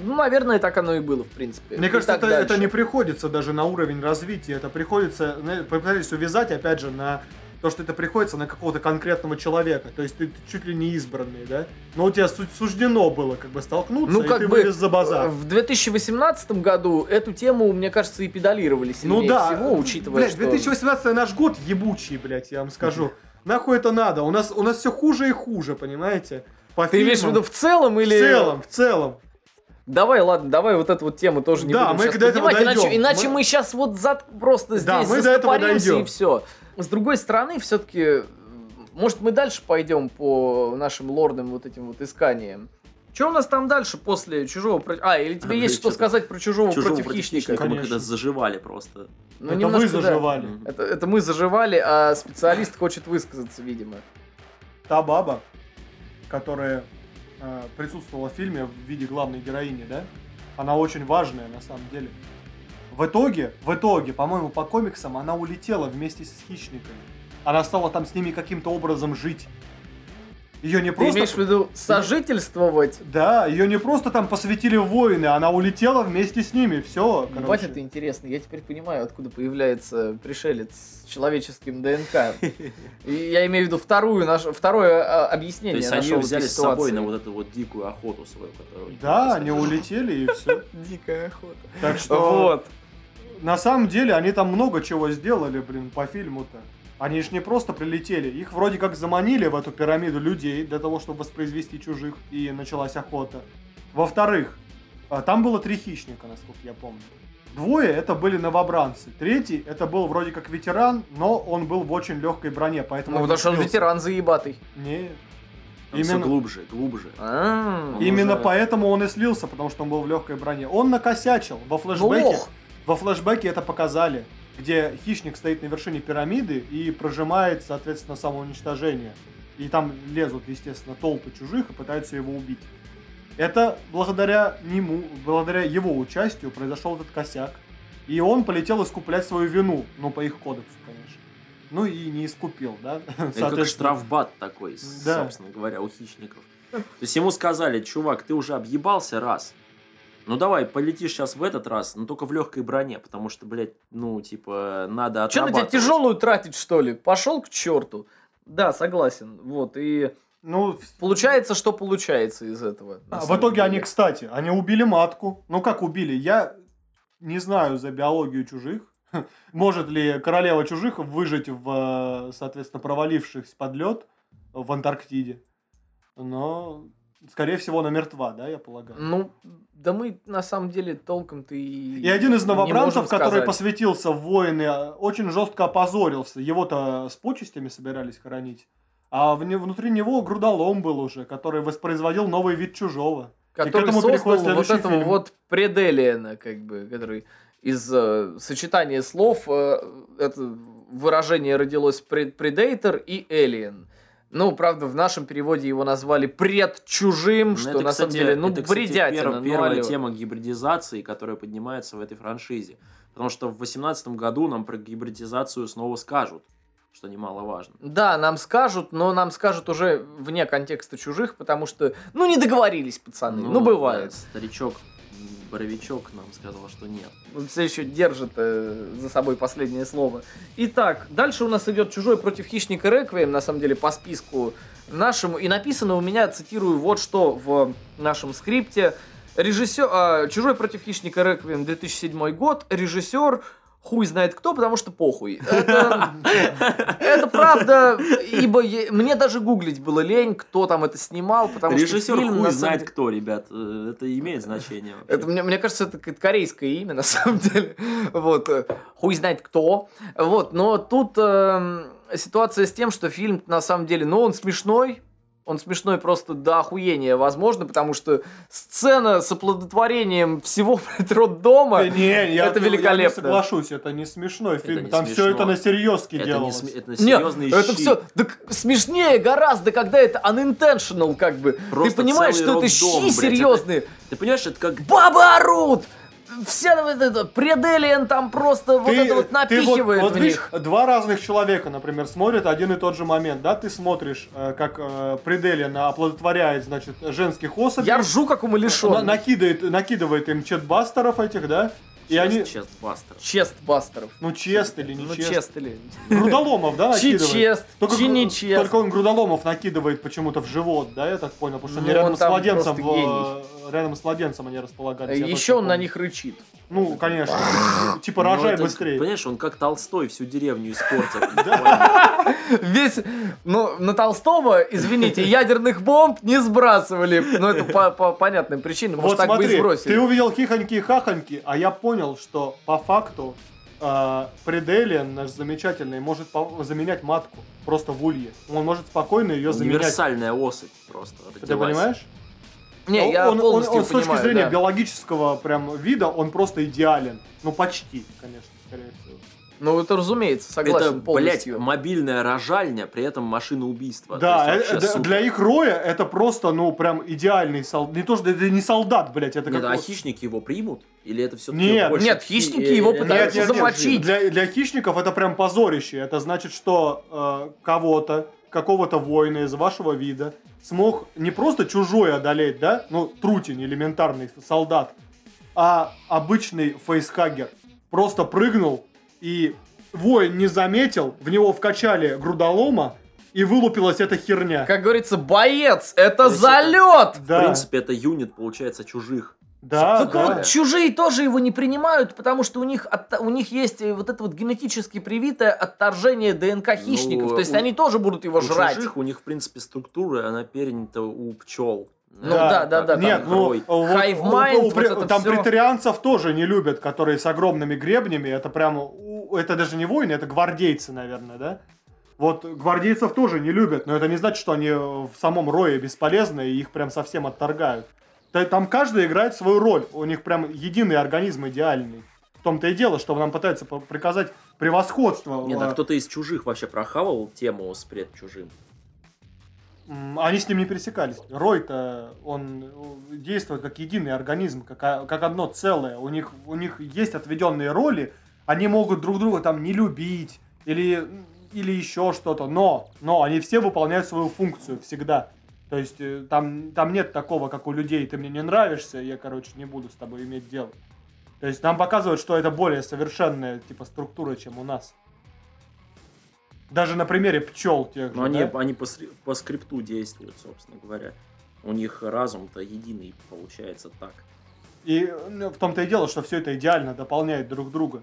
Ну, наверное, так оно и было, в принципе. Мне И кажется, это, это не приходится даже на уровень развития, это приходится, попытались увязать, опять же, на то, что это приходится на какого-то конкретного человека, то есть ты, ты чуть ли не избранный, да? Но у тебя су- суждено было как бы столкнуться, Ну, и как ты бы, вылез за базар. В 2018 году эту тему, мне кажется, и педалировали сильнее Ну да, всего, учитывая, блядь, что... 2018 наш год ебучий, блядь, я вам скажу. Нахуй это надо? У нас, у нас все хуже и хуже, понимаете? По Ты имеешь в фильмам. виду в целом или... В целом, в целом. Давай, ладно, давай вот эту вот тему тоже не Да, будем мы сейчас к этого иначе, иначе Мы- мы, сейчас вот зад просто Да, здесь мы до этого дойдем. и все. С другой стороны, все-таки, может, мы дальше пойдем по нашим лордным вот этим вот исканиям. Что у нас там дальше после чужого против... А, или тебе А, есть что сказать про чужого, Чужого против, хищника? мы Конечно. когда заживали просто. Ну, это немножко, да. заживали. Мгм. Это, это мы заживали, а специалист хочет высказаться, видимо. Та баба, которая присутствовала в фильме в виде главной героини, да? Она очень важная на самом деле. В итоге, в итоге, по-моему, по комиксам она улетела вместе с хищниками. Она стала там с ними каким-то образом жить. Ее не Ты просто... имеешь в виду сожительствовать? Да, ее не просто там посвятили воины, она улетела вместе с ними. Все, Ебать, это интересно. Я теперь понимаю, откуда появляется пришелец с человеческим ДНК. И я имею в виду вторую, наш, второе а, То объяснение есть они взяли с собой на вот эту вот дикую охоту свою, которую... Да, они улетели и все. Дикая охота. Так что, Вот. на самом деле, они там много чего сделали, блин, по фильму-то. Они ж не просто прилетели, их вроде как заманили в эту пирамиду людей для того, чтобы воспроизвести чужих, и началась охота. Во-вторых, а, там было три хищника, насколько я помню. Двое это были новобранцы. Третий это был вроде как ветеран, но он был в очень легкой броне, поэтому... Ну, потому что он ветеран заебатый. Нет. Там всё Именно, глубже, глубже. А, Он именно уже- поэтому он и слился, потому что он был в легкой броне. Он накосячил во ну, флешбеке. лох. Во флешбеке это показали, где хищник стоит на вершине пирамиды и прожимает, соответственно, самоуничтожение. И там лезут, естественно, толпы чужих и пытаются его убить. Это благодаря нему, благодаря его участию произошел этот косяк. И он полетел искуплять свою вину, ну, по их кодексу, конечно. Ну и не искупил, да? Это как штрафбат такой, Да. собственно говоря, у хищников. То есть ему сказали, чувак, ты уже объебался раз. Ну давай, полетишь сейчас в этот раз, но только в легкой броне, потому что, блядь, ну, типа, надо Че на тебя тяжелую тратить, что ли? Пошел к черту. Да, согласен. Вот, и Ну, получается, что получается из этого. А, в итоге они, деле. кстати, они убили матку. Ну как убили? Я не знаю за биологию чужих. Может ли королева чужих выжить в, э, соответственно, провалившихся под лед в Антарктиде? Но, скорее всего, она мертва, да, я полагаю. Ну, да мы на самом деле толком-то и... И один из новобранцев, который посвятился в войны, э, очень жестко опозорился. Его-то с почестями собирались хоронить. А внутри него грудолом был уже, который воспроизводил новый вид чужого. который этому создал переходит вот следующий этого фильм. вот пределиена, как бы, который из э, сочетания слов э, это выражение родилось пред, Predator и Alien. Ну, правда, в нашем переводе его назвали предчужим, Ну, что это, на самом кстати, деле, ну, это, кстати, бредятина. пер- ну, первая алло. тема гибридизации, которая поднимается в этой франшизе. Потому что в 2018 году нам про гибридизацию снова скажут, что немаловажно. Да, нам скажут, но нам скажут уже вне контекста чужих, потому что, ну, не договорились, пацаны. Ну, бывает. да, старичок, Боровичок нам сказал, что нет. Он все еще держит э, за собой последнее слово. Итак, дальше у нас идет «Чужой против хищника Реквием», на самом деле, по списку нашему. И написано у меня, цитирую, вот что в нашем скрипте. Режиссер... а, «Чужой против хищника Реквием» 2007 год. Режиссер хуй знает кто, потому что похуй. Это, это правда, ибо е- мне даже гуглить было лень, кто там это снимал, потому Режиссер что фильм, хуй знает деле- кто, ребят. Э, Это имеет значение. вообще. это, мне, мне кажется, это корейское имя, на самом деле. Вот. э, Хуй знает кто. Вот. Но тут эм, ситуация с тем, что фильм, на самом деле, ну, он смешной. Он смешной просто до охуения, возможно, потому что сцена с оплодотворением всего роддома... Да не, я, это я не великолепно. соглашусь, это не смешной фильм. не Там смешно. все это на серьезке Это, не делалось. сме- это Нет, серьезный это все так смешнее гораздо, когда это unintentional, как бы. Просто Ты понимаешь, что это щи блядь, это- серьезные. Ты понимаешь, это как... Бабы орут! Вся вот эта пределиен там просто вот это вот ты напихивает вот в видишь, них. два разных человека, например, смотрят один и тот же момент, да? Ты смотришь, э, как э, Пределин оплодотворяет, значит, женских особей. Я ржу, как на- умалишенный. накидывает, накидывает им четбастеров этих, да? И они, Честбастер. Честбастеров. ну, чест или не Ну, чест. чест или... Грудоломов, да, накидывает? чест, Только, чи не чест. только он грудоломов накидывает почему-то в живот, да, я так понял, потому что они Ну, рядом он с младенцем, в- рядом с младенцем они располагались. Еще он на помню. них рычит. Ну, конечно. Типа Ну, рожай это, быстрее. Понимаешь, он как Толстой всю деревню испортил. Весь, ну, на Толстого, извините, ядерных бомб не сбрасывали. Ну, это по, по понятным причинам. Может, Вот так бы и смотри, сбросили. ты увидел хихоньки и хахоньки, а я понял, что по факту э, Пределиан наш замечательный может заменять матку просто в улье. Он может спокойно ее заменять. Универсальная особь просто. Ты родилась. понимаешь? Не, я он, он- он с точки понимаю, зрения да. биологического прям вида, он просто идеален. Ну, почти, конечно, скорее всего. Ну, это разумеется, согласен это, блядь, полностью. мобильная рожальня, при этом машина убийства. Да, э, есть э, вообще да, супер. для их роя это просто, ну, прям идеальный солдат. Не то, что это не солдат, блядь, это Нет, как... а хищники его примут? Или это все Нет. Нет, хищники его пытаются Нет, нет, нет. замочить. Для, для хищников это прям позорище. Это значит, что э, кого-то, какого-то воина из вашего вида смог не просто чужой одолеть, да, ну, трутень, элементарный солдат, а обычный фейсхаггер. Просто прыгнул, и воин не заметил, в него вкачали грудолома, и вылупилась эта херня. Как говорится, боец, это залет! В Да, принципе, это юнит, получается, чужих. Да, Так да. вот, чужие тоже его не принимают, потому что у них, отта- у них есть э, вот это вот генетически привитое отторжение ДНК хищников. То есть у- они тоже будут его У жрать. чужих, у них, в принципе, структура, она перенята у пчел. Ну да, да, да, Нет, там ну, Hive mind, у- вот там претарианцев тоже не любят, которые с огромными гребнями. Это прямо, это даже не воины, это гвардейцы, наверное, да? Вот гвардейцев тоже не любят, но это не значит, что они в самом рое бесполезны и их прям совсем отторгают. Та- Там каждый играет свою роль, у них прям единый организм идеальный. В том-то и дело, что нам пытаются приказать превосходство. Нет, э, а кто-то из чужих вообще прохавал тему с предчужим? Они с ним не пересекались. Рой-то, он действует как единый организм, как, о- как одно целое. У них, у них есть отведенные роли, они могут друг друга там не любить или, или еще что-то, но, но они все выполняют свою функцию всегда. То есть э, там, там нет такого, как у людей, ты мне не нравишься, я, короче, не буду с тобой иметь дело. То есть нам показывают, что это более совершенная типа структура, чем у нас. Даже на примере пчел тех же, Но они, да? они по, по скрипту действуют, собственно говоря. У них разум-то единый получается так. И ну, в том-то и дело, что все это идеально дополняет друг друга.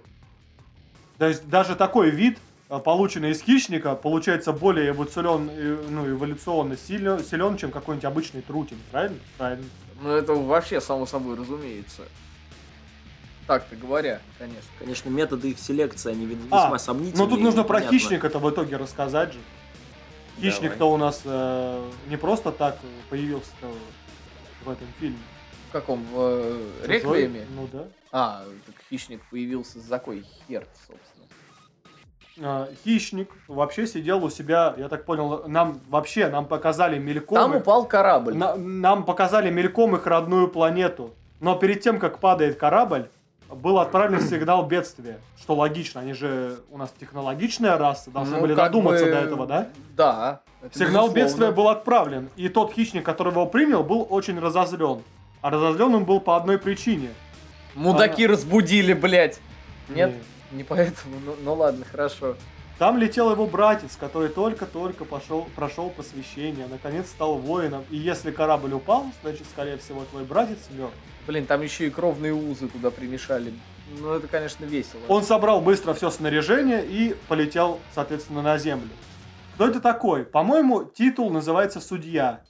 То есть даже такой вид, полученный из хищника, получается более эволюцион, э, ну, эволюционно силен, силен, чем какой-нибудь обычный трутень, правильно? Правильно. Ну это вообще само собой разумеется. Так-то говоря, конечно. Конечно, методы их селекции, они А, весьма сомнительные. Но тут и нужно про хищника-то в итоге рассказать же. Хищник-то у нас э, не просто так появился в этом фильме. В каком? В э? Реквиеме? Ну да. А, так хищник появился за кой хер, собственно. А, хищник вообще сидел у себя, я так понял, нам вообще, нам показали мельком. Там их- упал корабль. На- нам показали мельком их родную планету. Но перед тем, как падает корабль, был отправлен сигнал бедствия. Что логично, они же у нас технологичная раса, должны Ну, были додуматься бы, до этого, да? Да. это Сигнал безусловно. бедствия был отправлен. И тот хищник, который его принял, был очень разозлен. А разозлен он был по одной причине. Мудаки разбудили, блядь. Нет? Не. Не поэтому? Ну, ну ладно, хорошо. Там летел его братец, который только-только пошел, прошел посвящение, наконец стал воином. И если корабль упал, значит, скорее всего, твой братец мертв. Блин, там еще и кровные узы туда примешали. Ну, это, конечно, весело. Он собрал быстро все снаряжение и полетел, соответственно, на землю. Кто это такой? По-моему, титул называется «Судья».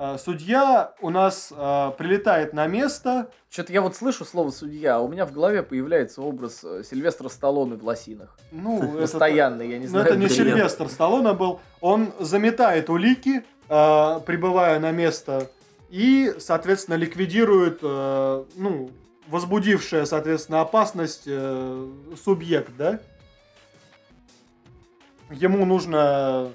Э, Судья у нас э, прилетает на место. Что-то я вот слышу слово судья, а у меня в голове появляется образ э, Сильвестра Сталлоне в лосинах. Ну, Постоянно, я не Но знаю. это не. Сильвестр Сталлоне был. Он заметает улики, э, прибывая на место, и, соответственно, ликвидирует, э, ну, возбудившая, соответственно, опасность э, субъект, да? Ему нужно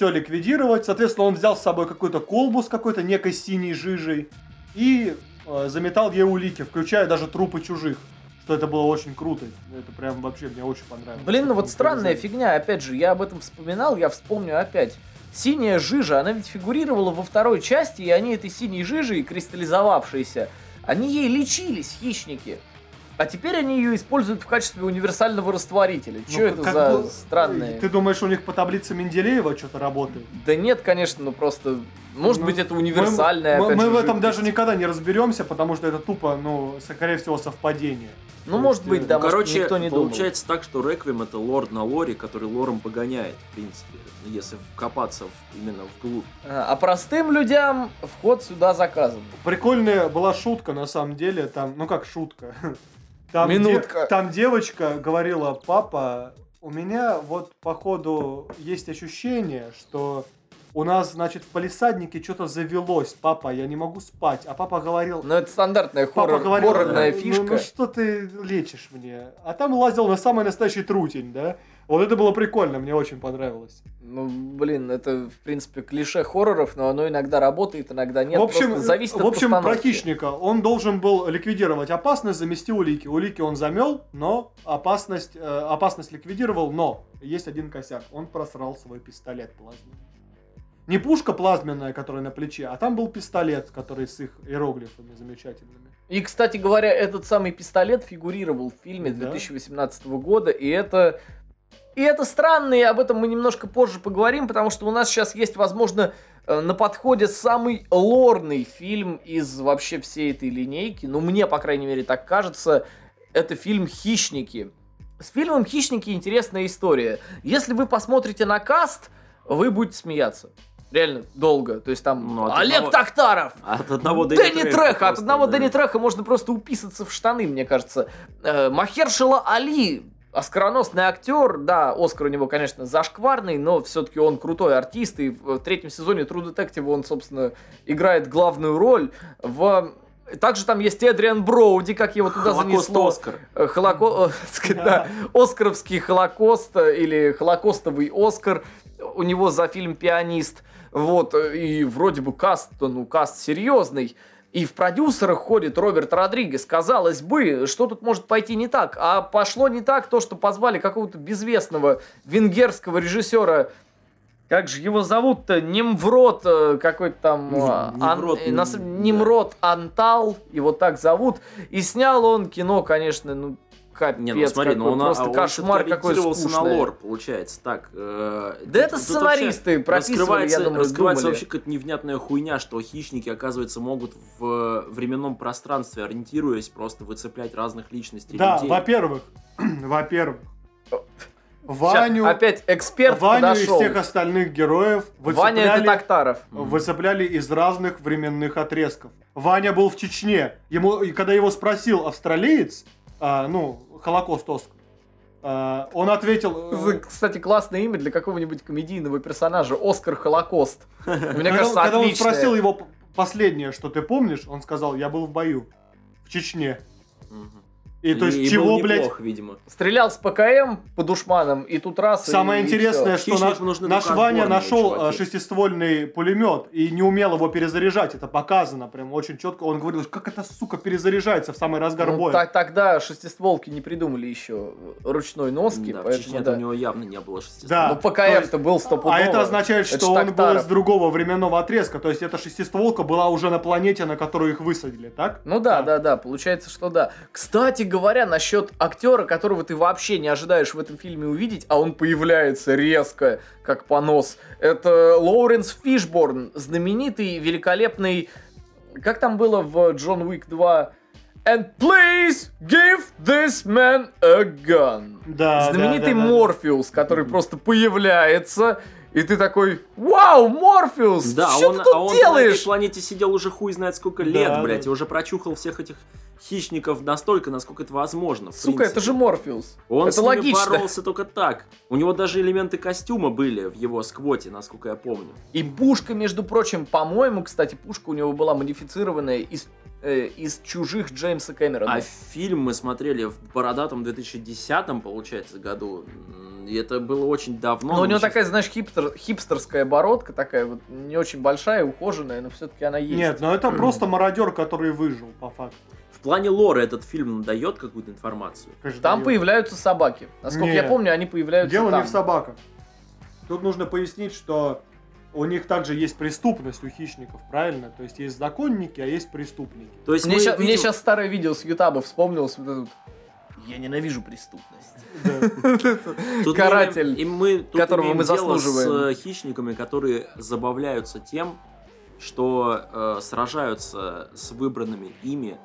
все ликвидировать. Соответственно, он взял с собой какую-то колбу с какой-то некой синей жижей и э, заметал ей улики, включая даже трупы чужих. Что это было очень круто. Это прям вообще мне очень понравилось. Блин, ну вот странная фигня, опять же, я об этом вспоминал, я вспомню опять. Синяя жижа, она ведь фигурировала во второй части, и они этой синей жижей, кристаллизовавшейся, они ей лечились, хищники. А теперь они ее используют в качестве универсального растворителя. Ну, Что это за бы- странные... Ты думаешь, у них по таблице Менделеева что-то работает? Да нет, конечно, ну просто... Может Ну, быть, это универсальная, Мы, опять мы же, в этом жидкость. даже никогда не разберемся, потому что это тупо, ну, скорее всего, совпадение. Ну, то может есть, быть, э, да, Ну, может, короче, никто не думал. получается так, что Реквием это лорд на лоре, который лором погоняет, в принципе, если вкопаться в- именно вглубь. А а простым людям вход сюда заказан. Прикольная была шутка, на самом деле, там, ну как шутка. Там, де- Минутка. там девочка говорила, папа, у меня вот, походу, есть ощущение, что у нас, значит, в полисаднике что-то завелось, папа, я не могу спать. А папа говорил, Ну, это стандартная папа хоррор, говорил, хоррорная «Ну, фишка. Ну, что ты лечишь мне? А там лазил на самый настоящий трутень, да? Вот это было прикольно, мне очень понравилось. Ну, блин, это, в принципе, клише хорроров, но оно иногда работает, иногда нет. в общем, зависит в от общем про постановки. хищника. Он должен был ликвидировать опасность, замести улики. Улики он замел, но опасность, э, опасность ликвидировал, но есть один косяк. Он просрал свой пистолет плазменный. Не пушка плазменная, которая на плече, а там был пистолет, который с их иероглифами замечательными. И, кстати говоря, этот самый пистолет фигурировал в фильме Да. 2018 года, и это... И это странно, и об этом мы немножко позже поговорим, потому что у нас сейчас есть, возможно, э, на подходе самый лорный фильм из вообще всей этой линейки. Ну, мне, по крайней мере, так кажется. Это фильм «Хищники». С фильмом «Хищники» интересная история. Если вы посмотрите на каст, вы будете смеяться. Реально долго. То есть там Ну, от Олег одного- Токтаров, От одного Дэнни, Треха Треха. От просто, одного да. Дэнни Треха можно просто уписаться в штаны, мне кажется. Э, Махершила Али, оскароносный актер, да, Оскар у него, конечно, зашкварный, но все-таки он крутой артист, и в третьем сезоне True Detective он, собственно, играет главную роль. В... Также там есть Эдриан Броуди, как его туда Холокост занесло. Оскар. Э, Холоко... э, да, Оскаровский Холокост или Холокостовый Оскар у него за фильм «Пианист». Вот, э, и вроде бы каст, ну, каст серьезный. И в продюсерах ходит Роберт Родригес. Казалось бы, что тут может пойти не так? А пошло не так то, что позвали какого-то безвестного венгерского режиссера как же его зовут-то? Немврод э, какой-то там... Не- э, Ан- Немрод, э, Антал, его так зовут. И снял он кино, конечно, ну, капец, Не, ну смотри, какой, ну он, а, просто он кошмар какой ориентировался на скучный. лор, получается. Так, э, Да тут- это тут сценаристы прописывали, я раскрывается, думаю, раскрывается думали. вообще какая-то невнятная хуйня, что хищники, оказывается, могут в временном пространстве, ориентируясь, просто выцеплять разных личностей Да, людей. во-первых, во-первых, Ваню, опять эксперт Ваню из подошел. всех остальных героев Ваня это выцепляли, Токтаров. выцепляли из разных временных отрезков. Ваня был в Чечне. Ему, и когда его спросил австралиец, а, ну, Холокост Оскар, а, он ответил... э, За- Кстати, классное имя для какого-нибудь комедийного персонажа. Оскар Холокост. Мне кажется, когда он спросил его последнее, что ты помнишь, он сказал, я был в бою в Чечне. Мгм. И, то есть И чего, был блядь, неплох, видимо. Стрелял с ПКМ по душманам, и тут раз, и- Самое и интересное, всё. что наш, наш Ваня нашел чуваки. э, шестиствольный пулемет и не умел его перезаряжать. Это показано прям очень четко. Он говорил, как это, сука, перезаряжается в самый разгар Ну, боя. так- тогда шестистволки не придумали еще ручной носки, Да, в поэтому Чечне да. у него явно не было шести Да. Ну, то ПКМ-то был стопудово. А это означает, Это что он был из другого временного отрезка. То есть эта шестистволка была уже на планете, на которую их высадили, так? Ну да, да, да, получается, что да. Кстати говоря, насчет актера, которого ты вообще не ожидаешь в этом фильме увидеть, а он появляется резко, как понос. Это Лоуренс Фишборн, знаменитый, великолепный... Как там было в Джон Уик 2? And please give this man a gun. Да, Знаменитый да, да. Морфеус, который просто появляется, и ты такой, вау, Морфеус, Да, что он, ты тут а он на делаешь? этой планете сидел уже хуй знает сколько Да, лет, да. блядь, и уже прочухал всех этих хищников настолько, насколько это возможно. Сука, принципе. это же Морфеус. Он это с ними логично. боролся только так. У него даже элементы костюма были в его сквоте, насколько я помню. И пушка, между прочим, по-моему, кстати, пушка у него была модифицированная из, э, из чужих Джеймса Кэмерона. А фильм мы смотрели в бородатом 2010 получается, году. И это было очень давно. но у него щас- такая, знаешь, хипстер, хипстерская бородка такая вот не очень большая, ухоженная, но все-таки она есть. Нет, но это просто мародер, который выжил, по факту. В плане лора этот фильм дает какую-то информацию. Конечно, Там дает. появляются собаки. Насколько я Нет. помню, они появляются Дело там. не в собаках. Тут нужно пояснить, что у них также есть преступность у хищников, правильно? То есть есть законники, а есть преступники. То есть Мне, мы ща- мне видим- сейчас старое видео с Ютаба вспомнилось. Вот это вот. Я ненавижу преступность. Тут каратель, и мы тут которого мы заслуживаем. с э, хищниками, которые забавляются тем, что э, сражаются с выбранными ими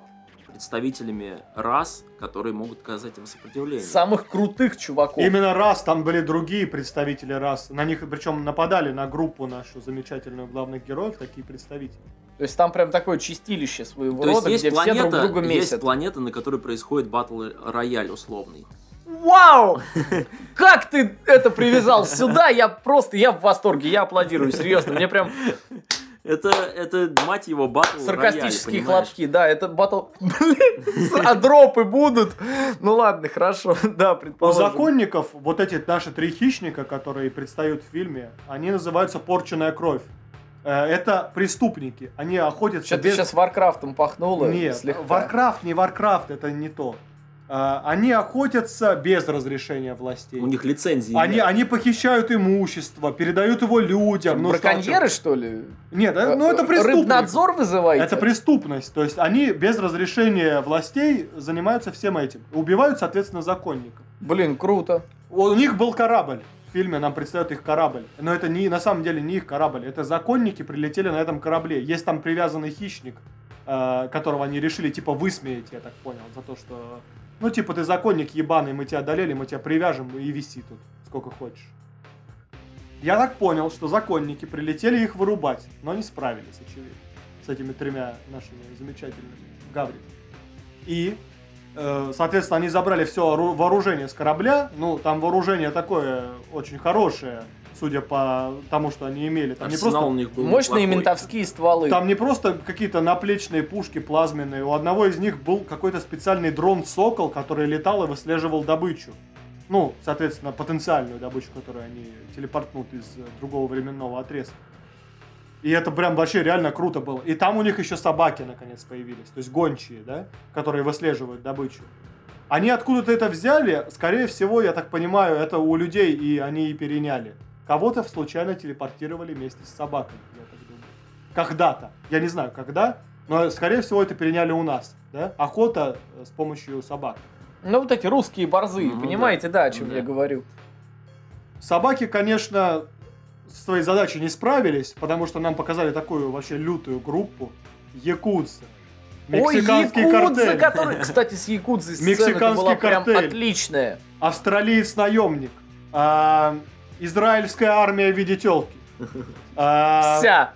представителями рас, которые могут оказать им сопротивление. Самых крутых чуваков. Именно раз там были другие представители рас. На них причем нападали на группу нашу замечательную главных героев, такие представители. То есть там прям такое чистилище своего То есть рода, есть где все друг планета, друга есть месят. планета, на которой происходит батл рояль условный. Вау! Как ты это привязал сюда? Я просто, я в восторге, я аплодирую, серьезно. Мне прям Это, это, мать его, батл саркастические royale, хлопки. Да, это батл... Блин, а дропы будут? Ну ладно, хорошо, да, У предположим. законников вот эти наши три хищника, которые предстают в фильме, они называются порченная кровь. Э, Это преступники. Они охотятся Что ты без... сейчас Варкрафтом пахнула? Нет, слегка. Варкрафт не Варкрафт, это не то. А, Они охотятся без разрешения властей. У них лицензии Они, нет. они похищают имущество, передают его людям. ну, Браконьеры, что ли? Нет, э, ну это преступник. Рыбнадзор вызываете? Это преступность. То есть они без разрешения властей занимаются всем этим. Убивают, соответственно, законников. Блин, круто. У них был корабль. Фильме нам представят их корабль. Но это не, на самом деле не их корабль. Это законники прилетели на этом корабле. Есть там привязанный хищник, э, которого они решили типа высмеять, я так понял, за то, что... Ну, типа, ты законник ебаный, мы тебя одолели, мы тебя привяжем и виси тут сколько хочешь. Я так понял, что законники прилетели их вырубать, но не справились, очевидно, с этими тремя нашими замечательными гавриками. И, соответственно, они забрали все вооружение с корабля. Ну, там вооружение такое очень хорошее, судя по тому, что они имели. Там не просто у них был Мощные неплохой. ментовские стволы. там не просто какие-то наплечные пушки плазменные. У одного из них был какой-то специальный дрон «Сокол», который летал и выслеживал добычу. Ну, соответственно, потенциальную добычу, которую они телепортнут из э, другого временного отрезка. И это прям вообще реально круто было. И там у них еще собаки наконец появились, то есть гончие, да, которые выслеживают добычу. Они откуда-то это взяли, скорее всего, я так понимаю, это у людей, и они и переняли. Кого-то случайно телепортировали вместе с собакой, я так думаю. Когда-то. Я не знаю, когда, но, скорее всего, это переняли у нас, да? Охота э, с помощью собак. Ну, вот эти русские борзы, Ну, понимаете, да, о чем Да. я говорю. Собаки, конечно, своей задачей не справились, потому что нам показали такую вообще лютую группу. Якутцы. Мексиканский Ой, якудзы, картель. который... Кстати, с сцена Мексиканский была прям картель. отличная. Австралиец-наемник. а, израильская армия в виде телки. А, Вся.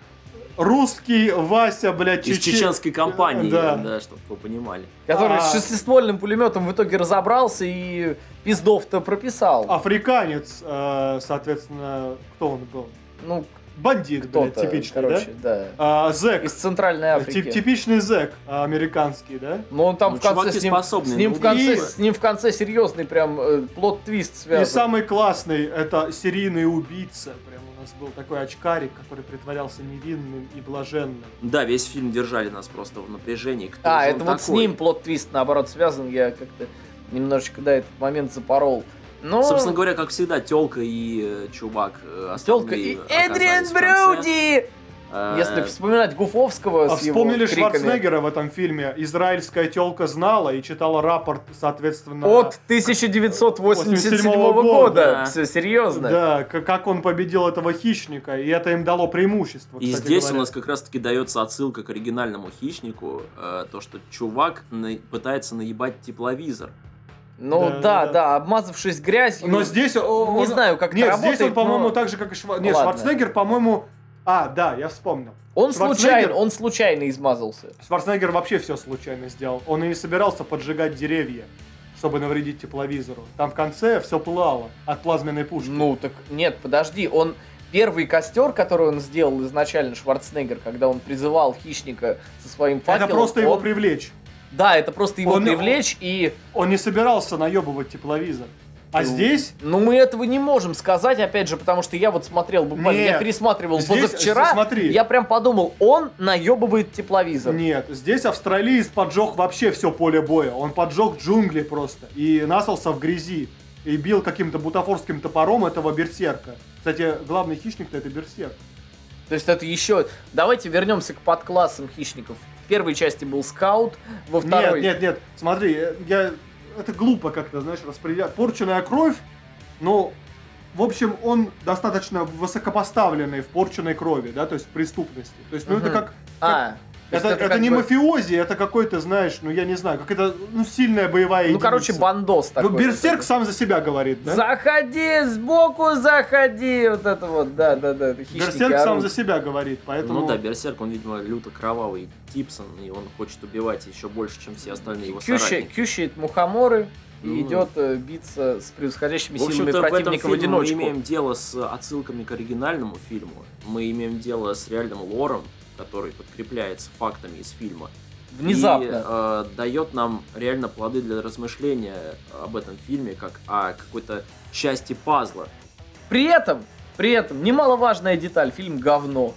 Русский Вася, блядь, Из чечен- чеченской компании, Да. да, чтобы вы понимали. Который А. с шестиствольным пулеметом в итоге разобрался и пиздов-то прописал. Африканец, э, соответственно, кто он был? Ну, Бандит, блядь, типичный, короче, да. да? А, зэк. Из Центральной Африки. Тип- типичный зэк а, американский, да? Но он там Ну, в конце с ним, способные с ним на в конце, убийство. с ним в конце серьезный прям э, плод-твист И связан. самый классный это серийный убийца. У нас был такой очкарик, который притворялся невинным и блаженным. Да, весь фильм держали нас просто в напряжении. Кто А, же это он вот с такой? ним плод-твист наоборот связан, я как-то немножечко, да, этот момент запорол. Но... Собственно говоря, как всегда, телка и э, чувак э, основные и Эдриан. Броуди! Э, Если вспоминать Гуфовского А с его вспомнили криками. Шварценеггера в этом фильме. Израильская телка знала и читала рапорт, соответственно. От 1987 года, года. да. Все серьезно. Да, как он победил этого хищника, и это им дало преимущество. И здесь говоря. у нас как раз-таки дается отсылка к оригинальному хищнику, э, то, что чувак пытается наебать тепловизор. Ну Да, да, да. да, обмазавшись грязью. Но здесь о- Не он- знаю, как Нет, это здесь он, работает, по-моему, но- так же, как и Шва... Ну Нет, ладно. Шварценеггер, по-моему... А, да, я вспомнил. Он случайно, он случайно измазался. Шварценеггер вообще все случайно сделал. Он и не собирался поджигать деревья, чтобы навредить тепловизору. Там в конце все пылало от плазменной пушки. Ну так нет, подожди, он первый костер, который он сделал изначально Шварценеггер, когда он призывал хищника со своим факелом. это просто его он- привлечь. Да, это просто его Он- привлечь и Он не собирался наебывать тепловизор. А здесь Ну, мы этого не можем сказать, опять же, потому что я вот смотрел буквально, я Нет. пересматривал Здесь, позавчера, смотри. я прям подумал, он наебывает тепловизор. Нет, здесь австралиец поджег вообще все поле боя. Он поджег джунгли просто и насался в грязи. И бил каким-то бутафорским топором этого берсерка. Кстати, главный хищник-то это берсерк. То есть это еще... Давайте вернемся к подклассам хищников. В первой части был скаут, во второй... Нет, нет, нет, смотри, э, я... это глупо как-то, знаешь, распределять. Порченная кровь, ну, в общем, он достаточно высокопоставленный в порченной крови, да, то есть в преступности. То есть, ну, это Мгм. как... А, Это, это, как не бы- мафиози, это какой-то, знаешь, ну, я не знаю, как это, ну, сильная боевая Ну, единица. короче, бандос Ну, такой. Берсерк сам за себя говорит, да? Заходи, сбоку заходи, вот это вот, да, да, да, это Берсерк сам орут. за себя говорит, поэтому... Ну да, Берсерк, он, видимо, люто кровавый Типсон, и он хочет убивать еще больше, чем все остальные его Кющи- соратники. Кющает мухоморы, и Ну. идет э, биться с превосходящими В силами общем-то, в этом противника в фильме мы одиночку. имеем дело с отсылками к оригинальному фильму. Мы имеем дело с реальным лором, который подкрепляется фактами из фильма. Внезапно. И э, дает нам реально плоды для размышления об этом фильме, как о какой-то части пазла. При этом, при этом, немаловажная деталь, фильм говно.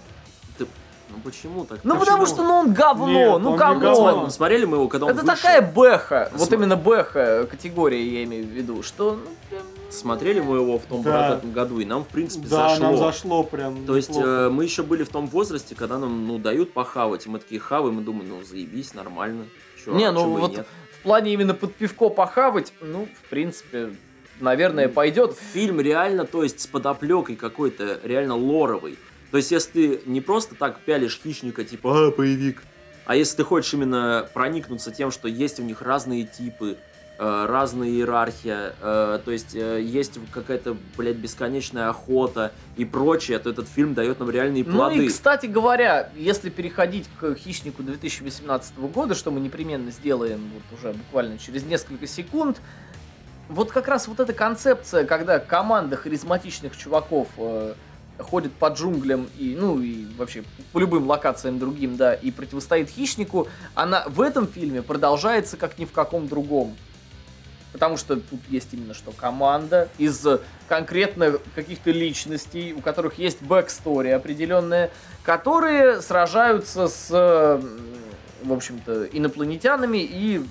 Ты- ну почему так? Ну Почему? потому что ну он говно, Нет, ну он не come on. говно. Смотрели мы его, когда он Это вышел? такая бэха, вот Сма- именно бэха категория я имею в виду, что ну, прям Смотрели мы его в том Да. бородатом году, и нам, в принципе, Да, зашло. нам зашло прям. То есть э, мы еще были в том возрасте, когда нам ну, дают похавать, и мы такие хаваем, и думаем, ну заебись, нормально. Чё, Не, а ну вот нет? в плане именно под пивко похавать, ну, в принципе, наверное, пойдет. Фильм реально, то есть с подоплекой какой-то, реально лоровый. То есть если ты не просто так пялишь хищника, типа, а, боевик, а если ты хочешь именно проникнуться тем, что есть у них разные типы, разная иерархия, э, то есть э, есть какая-то, блядь, бесконечная охота и прочее, то этот фильм дает нам реальные Ну плоды. и, кстати говоря, если переходить к «Хищнику» 2018 года, что мы непременно сделаем вот уже буквально через несколько секунд, вот как раз вот эта концепция, когда команда харизматичных чуваков э, ходит по джунглям и, ну, и вообще по любым локациям другим, да, и противостоит хищнику, она в этом фильме продолжается как ни в каком другом. Потому что тут есть именно что команда из конкретно каких-то личностей, у которых есть backstory определенная, которые сражаются с, в общем-то, инопланетянами и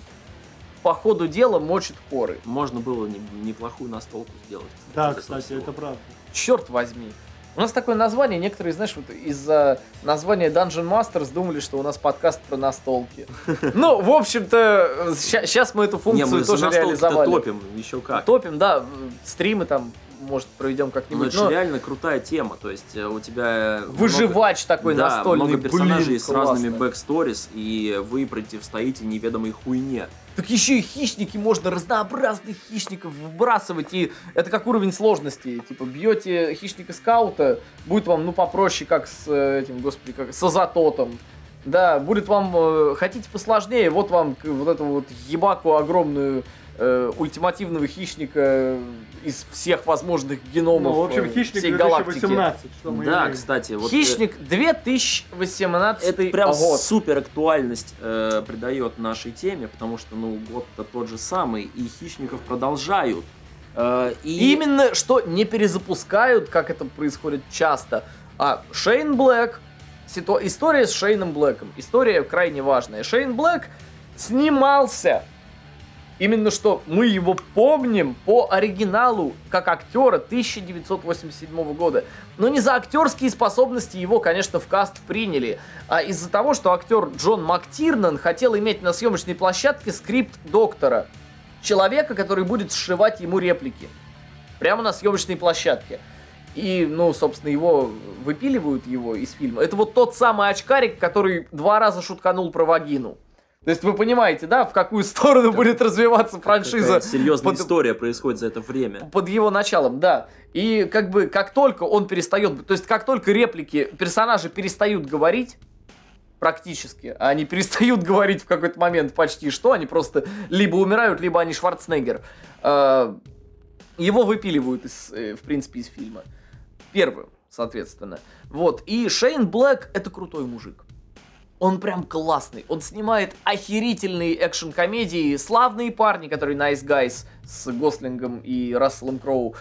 по ходу дела мочат хоры. Можно было не- неплохую настолку сделать. Да, кстати, это правда. Черт возьми. У нас такое название, некоторые, знаешь, вот из-за названия Dungeon Masters думали, что у нас подкаст про настолки. Ну, в общем-то, сейчас мы эту Не, функцию мы тоже реализовали. топим, еще как. Топим, да, стримы там, может, проведем Ну, как-нибудь. это же но реально крутая тема, то есть э, у тебя... много- Выживач такой да, настольный, много персонажей блин, с разными backstories, и вы противостоите неведомой хуйне. Так еще и хищники, можно разнообразных хищников выбрасывать, и это как уровень сложности. Типа, бьете хищника-скаута, будет вам, ну, попроще, как с э, этим, господи, как с Азатотом. Да, будет вам, э, хотите посложнее, вот вам вот эту вот ебаку огромную э, ультимативного хищника из всех возможных геномов Ну, в общем, э, хищник всей галактики. 2018, что мы да, имеем. кстати, вот... э, Хищник 2018 Это прям год. супер актуальность э, придает нашей теме, потому что, ну, год-то тот же самый, и хищников продолжают. Э, и Именно что не перезапускают, как это происходит часто. А Шейн Блэк, ситу- история с Шейном Блэком, история крайне важная. Шейн Блэк снимался. Именно что мы его помним по оригиналу как актера 1987 года. Но не за актерские способности его, конечно, в каст приняли, а из-за того, что актер Джон Мактирнан хотел иметь на съемочной площадке скрипт доктора. Человека, который будет сшивать ему реплики. Прямо на съемочной площадке. И, ну, собственно, его выпиливают его из фильма. Это вот тот самый очкарик, который два раза шутканул про вагину. То есть вы понимаете, да, в какую сторону будет развиваться франшиза серьезная под- история происходит за это время. под его началом, да. И как бы как только он перестает, то есть как только реплики персонажи перестают говорить, практически, а они перестают говорить в какой-то момент почти что, они просто либо умирают, либо они Шварценеггер. э, Его выпиливают, из, э, в принципе, из фильма. Первым, соответственно. Вот. И Шейн Блэк это крутой мужик. Он прям классный. Он снимает охерительные экшн-комедии. Славные парни, которые Nice Guys с Гослингом и Расселом Кроу.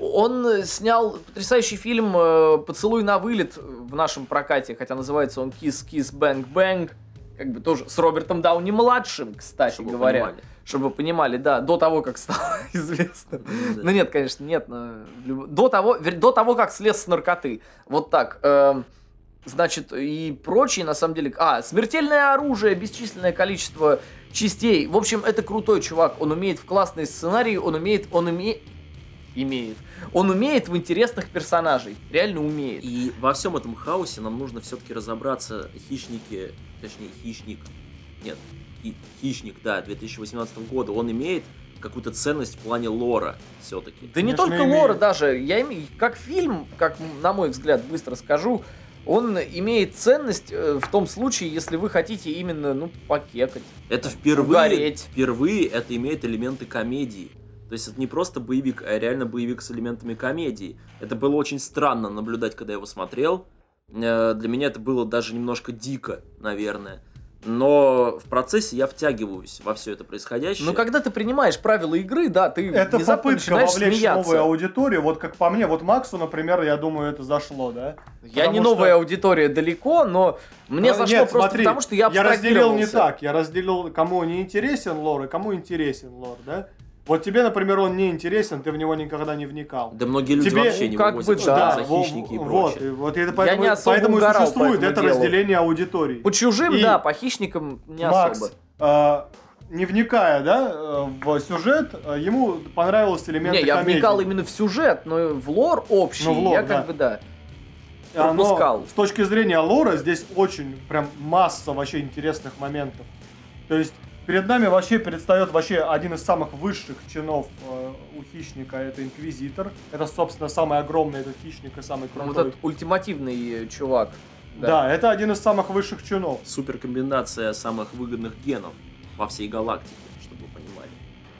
Он э, снял потрясающий фильм э, «Поцелуй на вылет» в нашем прокате, хотя называется он «Kiss, Kiss, Bang, Bang». Как бы тоже с Робертом Дауни-младшим, кстати Чтобы говоря. понимали. Чтобы вы понимали, да, до того, как стало известно. Да. Ну нет, конечно, нет. но До того, до того, как слез с наркоты. Вот так. эм, Значит, и прочие, на самом деле... А, смертельное оружие, бесчисленное количество частей. В общем, это крутой чувак. Он умеет в классные сценарии, он умеет... Он умеет... Имеет. Он умеет в интересных персонажей. Реально умеет. И во всем этом хаосе нам нужно все-таки разобраться, хищники, точнее хищник, нет, хи- хищник, да, 2018 года, он имеет какую-то ценность в плане лора все-таки. Да не Конечно, только имеет. лора даже. Я имею, как фильм, как на мой взгляд, быстро скажу, он имеет ценность э, в том случае, если вы хотите именно, ну, покекать. Это впервые, Угореть. впервые это имеет элементы комедии. То есть это не просто боевик, а реально боевик с элементами комедии. Это было очень странно наблюдать, когда я его смотрел. Э, Для меня это было даже немножко дико, наверное. Но в процессе я втягиваюсь во все это происходящее. Но когда ты принимаешь правила игры, да, ты Это внезапно попытка начинаешь вовлечь смеяться. новую аудиторию. Вот как по мне, вот Максу, например, я думаю, это зашло, да? Я Потому не что- новая аудитория далеко, но мне А, зашло нет, просто смотри, потому, что я Я разделил не так. Я разделил, кому не интересен лор и кому интересен лор, да? Вот тебе, например, он не интересен, ты в него никогда не вникал. Да многие люди Тебе, вообще не как вывозят, бы, да, за во- хищники и вот, прочее. и вот это поэтому, не особо поэтому и угорал существует этому это делу. разделение аудитории. По чужим, И- да, по хищникам не Макс, особо. э, не вникая, да, в сюжет, ему понравился элемент Не, я комедии. вникал именно в сюжет, но в лор общий, Ну, в лор, я да. как бы, да. Оно, пропускал. с точки зрения лора здесь очень прям масса вообще интересных моментов. То есть перед нами вообще предстает вообще один из самых высших чинов э, у хищника, это инквизитор. Это, собственно, самый огромный этот хищник и самый крутой. Вот этот ультимативный чувак. да. это один из самых высших чинов. Суперкомбинация самых выгодных генов во всей галактике, чтобы вы понимали.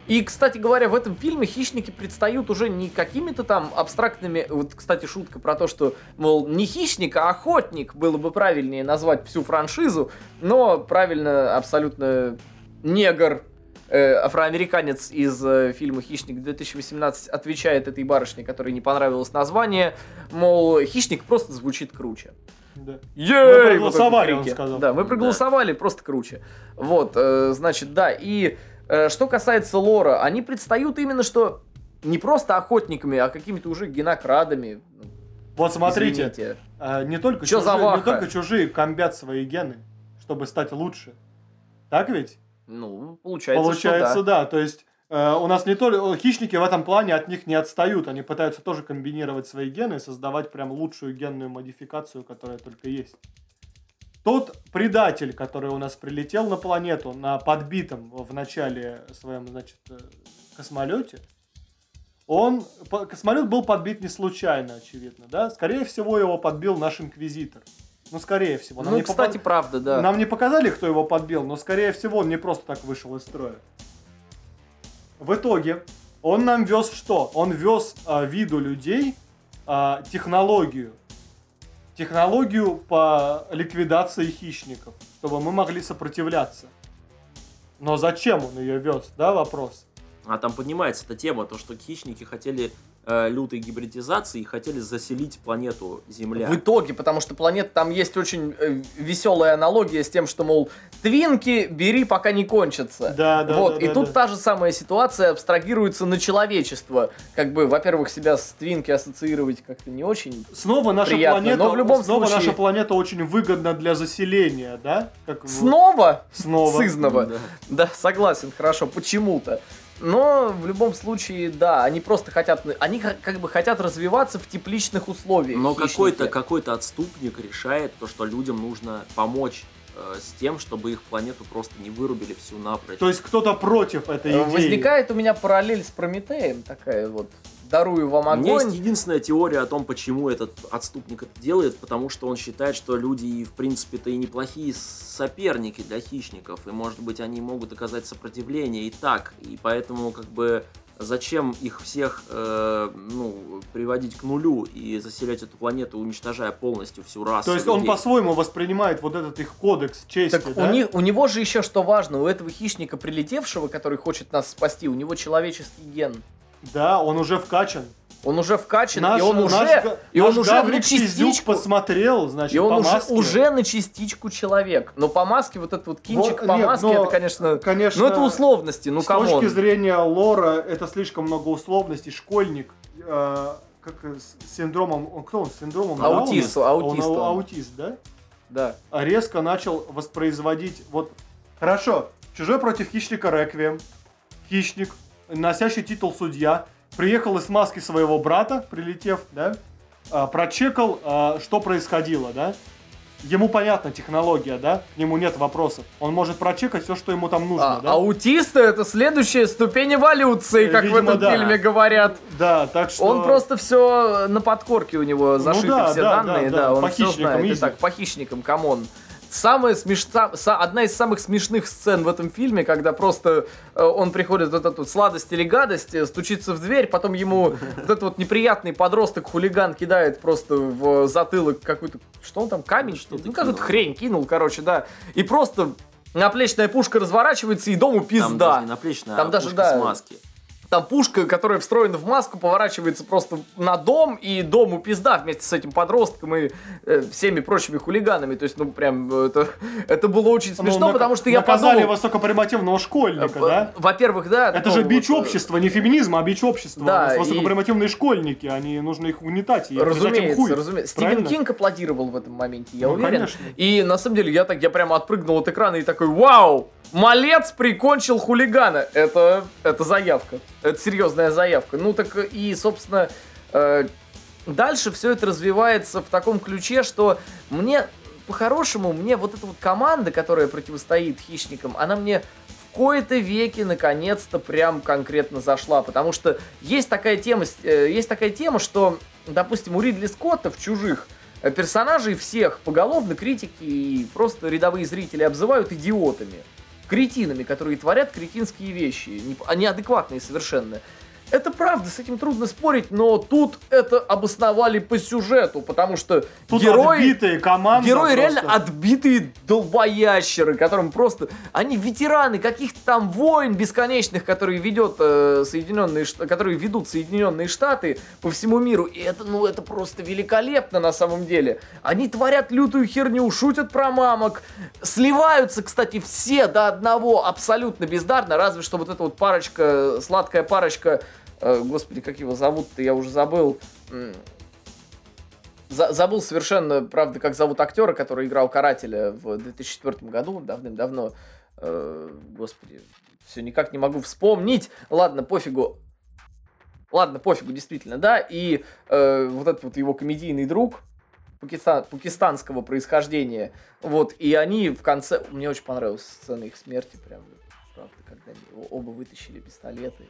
И, кстати говоря, в этом фильме хищники предстают уже не какими-то там абстрактными... Вот, кстати, шутка про то, что, мол, не хищник, а охотник было бы правильнее назвать всю франшизу, но правильно абсолютно негр, э, афроамериканец из э, фильма «Хищник 2018» отвечает этой барышне, которой не понравилось название, мол, хищник просто звучит круче. Да. Ей! проголосовали, Вот это он сказал. Да, мы проголосовали, просто круче. Вот, э, значит, да, и э, что касается лора, они предстают именно что не просто охотниками, а какими-то уже генокрадами. Вот смотрите, извините. э, не, только Чё чужие, не только чужие комбят свои гены, чтобы стать лучше. Так ведь? Ну, получается, Получается, что да. да. То есть э, у нас не только хищники в этом плане от них не отстают, они пытаются тоже комбинировать свои гены и создавать прям лучшую генную модификацию, которая только есть. Тот предатель, который у нас прилетел на планету на подбитом в начале своем, значит, э, космолете, он, космолет был подбит не случайно, очевидно, да? Скорее всего, его подбил наш инквизитор. Ну, скорее всего. Нам Ну, не кстати, попад- правда, да. нам не показали, кто его подбил, но скорее всего он не просто так вышел из строя. В итоге он нам вез что? Он вез а, виду людей а, технологию. Технологию по ликвидации хищников, чтобы мы могли сопротивляться. Но зачем он ее вез, да, вопрос? А там поднимается эта тема, то, что хищники хотели э, лютой гибридизации и хотели заселить планету Земля. В итоге, потому что планета там есть очень веселая аналогия с тем, что, мол, твинки бери, пока не кончатся. Да, да, вот, да, и да, тут да. та же самая ситуация абстрагируется на человечество. Как бы, во-первых, себя с твинки ассоциировать как-то не очень. Снова наша Приятно, планета, но в любом снова случае- наша планета очень выгодна для заселения, да? Как Снова? Снова. Сызнова. Да. Да, согласен, хорошо, почему-то. Но в любом случае, да, они просто хотят, они ка- как бы хотят развиваться в тепличных условиях. Но какой-то какой отступник решает то, что людям нужно помочь э, с тем, чтобы их планету просто не вырубили всю напрочь. То есть кто-то против этой Э, идеи. Возникает у меня параллель с Прометеем, такая вот. Дарую вам У меня есть огонь. единственная теория о том, почему этот отступник это делает, потому что он считает, что люди, и, в принципе-то, и неплохие соперники для хищников, и, может быть, они могут оказать сопротивление и так, и поэтому, как бы, зачем их всех, э, ну, приводить к нулю и заселять эту планету, уничтожая полностью всю расу То есть он людей? по-своему воспринимает вот этот их кодекс чести, Так да? у, них, у него же еще что важно, у этого хищника прилетевшего, который хочет нас спасти, у него человеческий ген. Да, он уже вкачан. Он уже вкачан, Наш- и он наш уже, га- и он наш уже на частичку, посмотрел, значит, и он по уже, маске. уже на частичку человек. Но по маске, вот этот вот кинчик Вот, по нет, маске, но, это, конечно, Конечно, ну это условности, ну с come on. точки зрения лора, это слишком много условностей. Школьник, э, как э, с синдромом, он кто он, с синдромом Аутист, Дауна? аутист Он, он. аутист, да? Да. А резко начал воспроизводить, вот, хорошо, Чужой против хищника Реквием, хищник, носящий титул судья, приехал из маски своего брата, прилетев, да, а, прочекал, а, что происходило, да, ему понятна технология, да? К нему нет вопросов. Он может прочекать все, что ему там нужно, А, да? Аутисты это следующая ступень эволюции, как в Видимо, этом да. фильме говорят. Да, так что... Он просто все на подкорке у него зашиты Ну да, все да, данные, да, да, да, он по все знает. easy. Итак, по хищникам, come on. Самая смешца... са- Одна из самых смешных сцен в этом фильме, когда просто э, он приходит вот эту сладость или гадость, э, стучится в дверь, потом ему вот этот вот неприятный подросток хулиган кидает просто в затылок какой-то, что он там, камень что Что-то Ну какую-то хрень кинул, короче, да. И просто наплечная пушка разворачивается, и дому Там пизда. даже не наплечная, Там а даже, пушка да, с маски. Там пушка, которая встроена в маску, поворачивается просто на дом, и дому пизда вместе с этим подростком и э, всеми прочими хулиганами. То есть, ну, прям, э, это, это было очень Ну, смешно, нак- потому что я наказали подумал... высокопримативного школьника, э, да? Во-первых, да. Это такого же бич вот, э, общества, не феминизм, а бич общества. Да, У нас и- Высокопримативные школьники, они нужно их угнетать и Разумеется, хуй. разумеется. Стивен? Кинг аплодировал в этом моменте, я Ну, уверен. конечно. И на самом деле я так, я прямо отпрыгнул от экрана и такой, вау, малец прикончил хулигана. Это, это заявка. Это серьезная заявка. Ну так и, собственно, э, дальше все это развивается в таком ключе, что мне, по-хорошему, мне вот эта вот команда, которая противостоит хищникам, она мне в кои-то веки наконец-то прям конкретно зашла, потому что есть такая тема, э, есть такая тема, что, допустим, у Ридли Скотта в «Чужих» э, персонажей всех поголовно критики и просто рядовые зрители обзывают идиотами, кретинами, которые творят кретинские вещи, а неадекватные совершенно. Это правда, с этим трудно спорить, но тут это обосновали по сюжету, потому что Тут герои... отбитые команды. Герои просто. реально отбитые долбоящеры, которым просто... Они ветераны каких-то там войн бесконечных, которые ведет э, Соединенные которые ведут Соединенные Штаты по всему миру. И это, ну, это просто великолепно на самом деле. Они творят лютую херню, шутят про мамок, сливаются, кстати, все до одного абсолютно бездарно, разве что вот эта вот парочка, сладкая парочка, господи, как его зовут-то, я уже забыл. Забыл совершенно, правда, как зовут актера, который играл карателя в 2004 году, давным-давно. Э, господи, все никак не могу вспомнить. Ладно, пофигу. Ладно, пофигу, действительно, да. И э, вот этот вот его комедийный друг пакиста- пакистанского происхождения. Вот, и они в конце... Мне очень понравилась сцена их смерти, прям, правда, когда они оба вытащили пистолеты.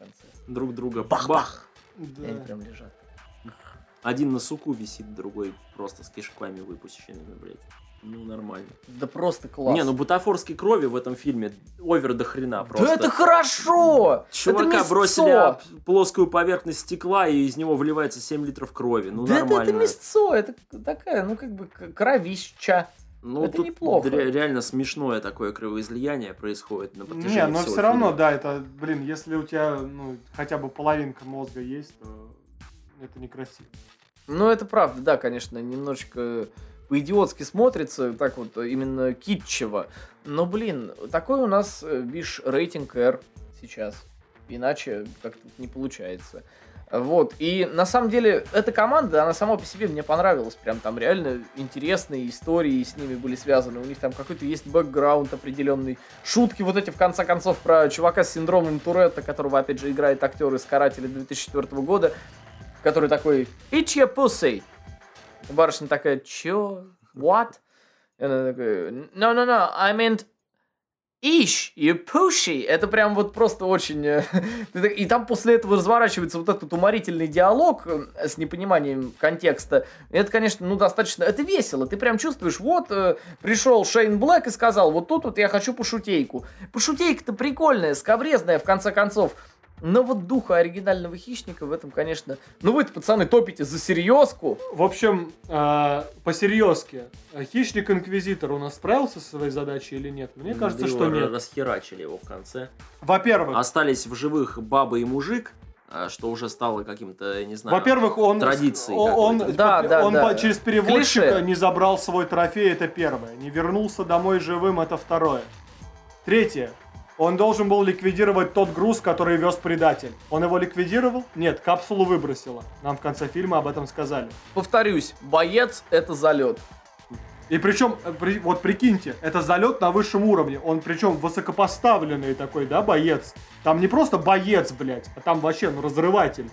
Конце. Друг друга Бах-бах! Да. И они прям лежат. Один на суку висит, другой просто с кишками выпущенными, блядь. Ну, нормально. Да просто класс. Не, ну бутафорской крови в этом фильме овер до хрена просто. Да это хорошо! Чувака это бросили об плоскую поверхность стекла, и из него вливается 7 литров крови. Ну, да это, нормально. это мясцо, это такая, ну как бы кровища. Ну, это тут неплохо. ре- реально смешное такое кровоизлияние происходит на протяжении Не, но всего все равно, фильма. да, это, блин, если у тебя, ну, хотя бы половинка мозга есть, то это некрасиво. Ну это правда, да, конечно, немножечко по-идиотски смотрится, так вот именно китчево. Но, блин, такой у нас, э, видишь, рейтинг R сейчас. Иначе как-то не получается. Вот, и на самом деле эта команда, она сама по себе мне понравилась. Прям там реально интересные истории с ними были связаны. У них там какой-то есть бэкграунд определенный. Шутки вот эти, в конце концов, про чувака с синдромом Туретта, которого, опять же, играет актер из «Карателя» 2004 года, который такой «Itch your pussy». Барышня такая «Чё? What?» И она такая «No, no, no, I meant Ищ, you pushy. Это прям вот просто очень... э, И там после этого разворачивается вот этот уморительный диалог э, с непониманием контекста. И Это, конечно, ну, достаточно... Это весело. Ты прям чувствуешь, вот э, пришел Шейн Блэк и сказал, вот тут вот я хочу пошутейку. Пошутейка-то прикольная, скобрезная, в конце концов. Но вот духа оригинального хищника в этом, конечно... Ну вы пацаны, топите за серьезку. В общем, э, по-серьезки, хищник-инквизитор у нас справился со своей задачей или нет? Мне кажется, Да что его нет. Расхерачили его в конце. Во-первых, Остались в живых баба и мужик, а, что уже стало каким-то, я не знаю... Во-первых, он, традицией он, он, какой-то. Да, да, он да. по- через переводчика Клише. не забрал свой трофей, это первое. Не вернулся домой живым, это второе. Третье. Он должен был ликвидировать тот груз, который вез предатель. Он его ликвидировал? Нет, капсулу выбросила. Нам в конце фильма об этом сказали. Повторюсь, боец это залет. И причем, э, при- вот прикиньте, это залет на высшем уровне. Он причем высокопоставленный такой, да, боец. Там не просто боец, блядь, а там вообще, ну, разрыватель.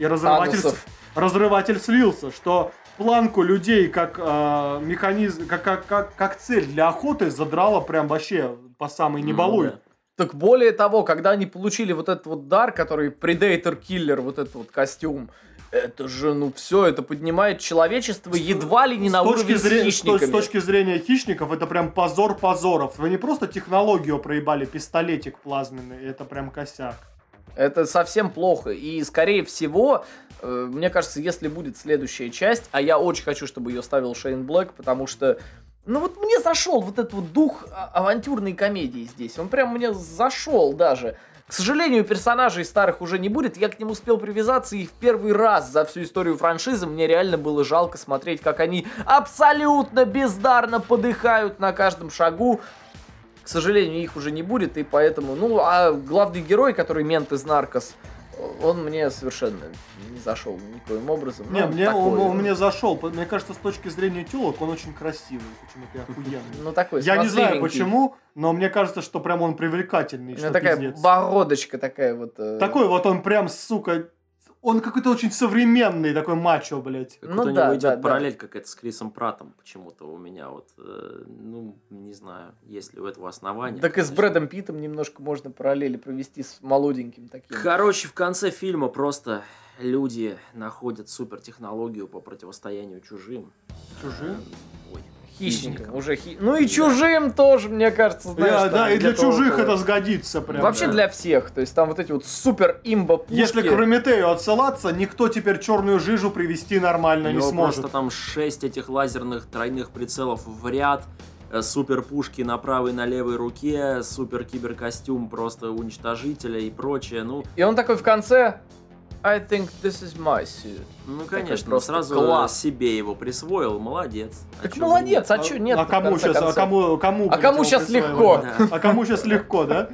И разрыватель, Анусов. разрыватель слился, что планку людей как э, механизм, как, как, как, как цель для охоты задрала прям вообще по самой не Ну да. Так более того, когда они получили вот этот вот дар, который Predator Killer, вот этот вот костюм, это же, ну все, это поднимает человечество едва ли не С на уровень с зрения- с хищниками. С точки зрения хищников, это прям позор позоров. Вы не просто технологию проебали, пистолетик плазменный, это прям косяк. Это совсем плохо. И, скорее всего, э, мне кажется, если будет следующая часть, а я очень хочу, чтобы ее ставил Шейн Блэк, потому что, ну вот мне зашел вот этот вот дух а- авантюрной комедии здесь. Он прям мне зашел даже. К сожалению, персонажей старых уже не будет. Я к ним успел привязаться, и в первый раз за всю историю франшизы мне реально было жалко смотреть, как они абсолютно бездарно подыхают на каждом шагу. К сожалению, их уже не будет, и поэтому, ну, а главный герой, который мент из Наркос, он мне совершенно не зашел никоим образом. Не, Ну, мне, такой, он, он мне зашел. Мне кажется, с точки зрения телок он очень красивый, почему-то охуенный. Ну, такой Я не знаю почему, но мне кажется, что прям он привлекательный. У что него такая бородочка такая вот. э, Такой вот он прям, сука, он какой-то очень современный, такой мачо, блядь. Как Ну у да, него идет да, да. параллель какая-то с Крисом Пратом почему-то у меня вот, э, ну, не знаю, есть ли у этого основания. Так и с конечно. Брэдом Питтом немножко можно параллели провести с молоденьким таким. Короче, в конце фильма просто люди находят супертехнологию по противостоянию чужим. Чужим? Э, Ой, Хищником. хищникам. Уже хи... Ну и чужим тоже, мне кажется, знаешь. Да, да, и для где-то чужих это сгодится прям. Вообще да. для всех. То есть там вот эти вот супер имба пушки. Если к Прометею отсылаться, никто теперь черную жижу привести нормально не сможет. просто там 6 этих лазерных тройных прицелов в ряд, э, супер пушки на правой и на левой руке, супер киберкостюм просто уничтожителя и прочее. Ну, И он такой в конце. I think this is my suit. ну конечно, просто сразу класс. себе его присвоил, молодец. А Так чё молодец, нет? а чё нет? А кому сейчас, а кому, кому, А кому щас присваивать? легко? Да. А кому сейчас легко, да?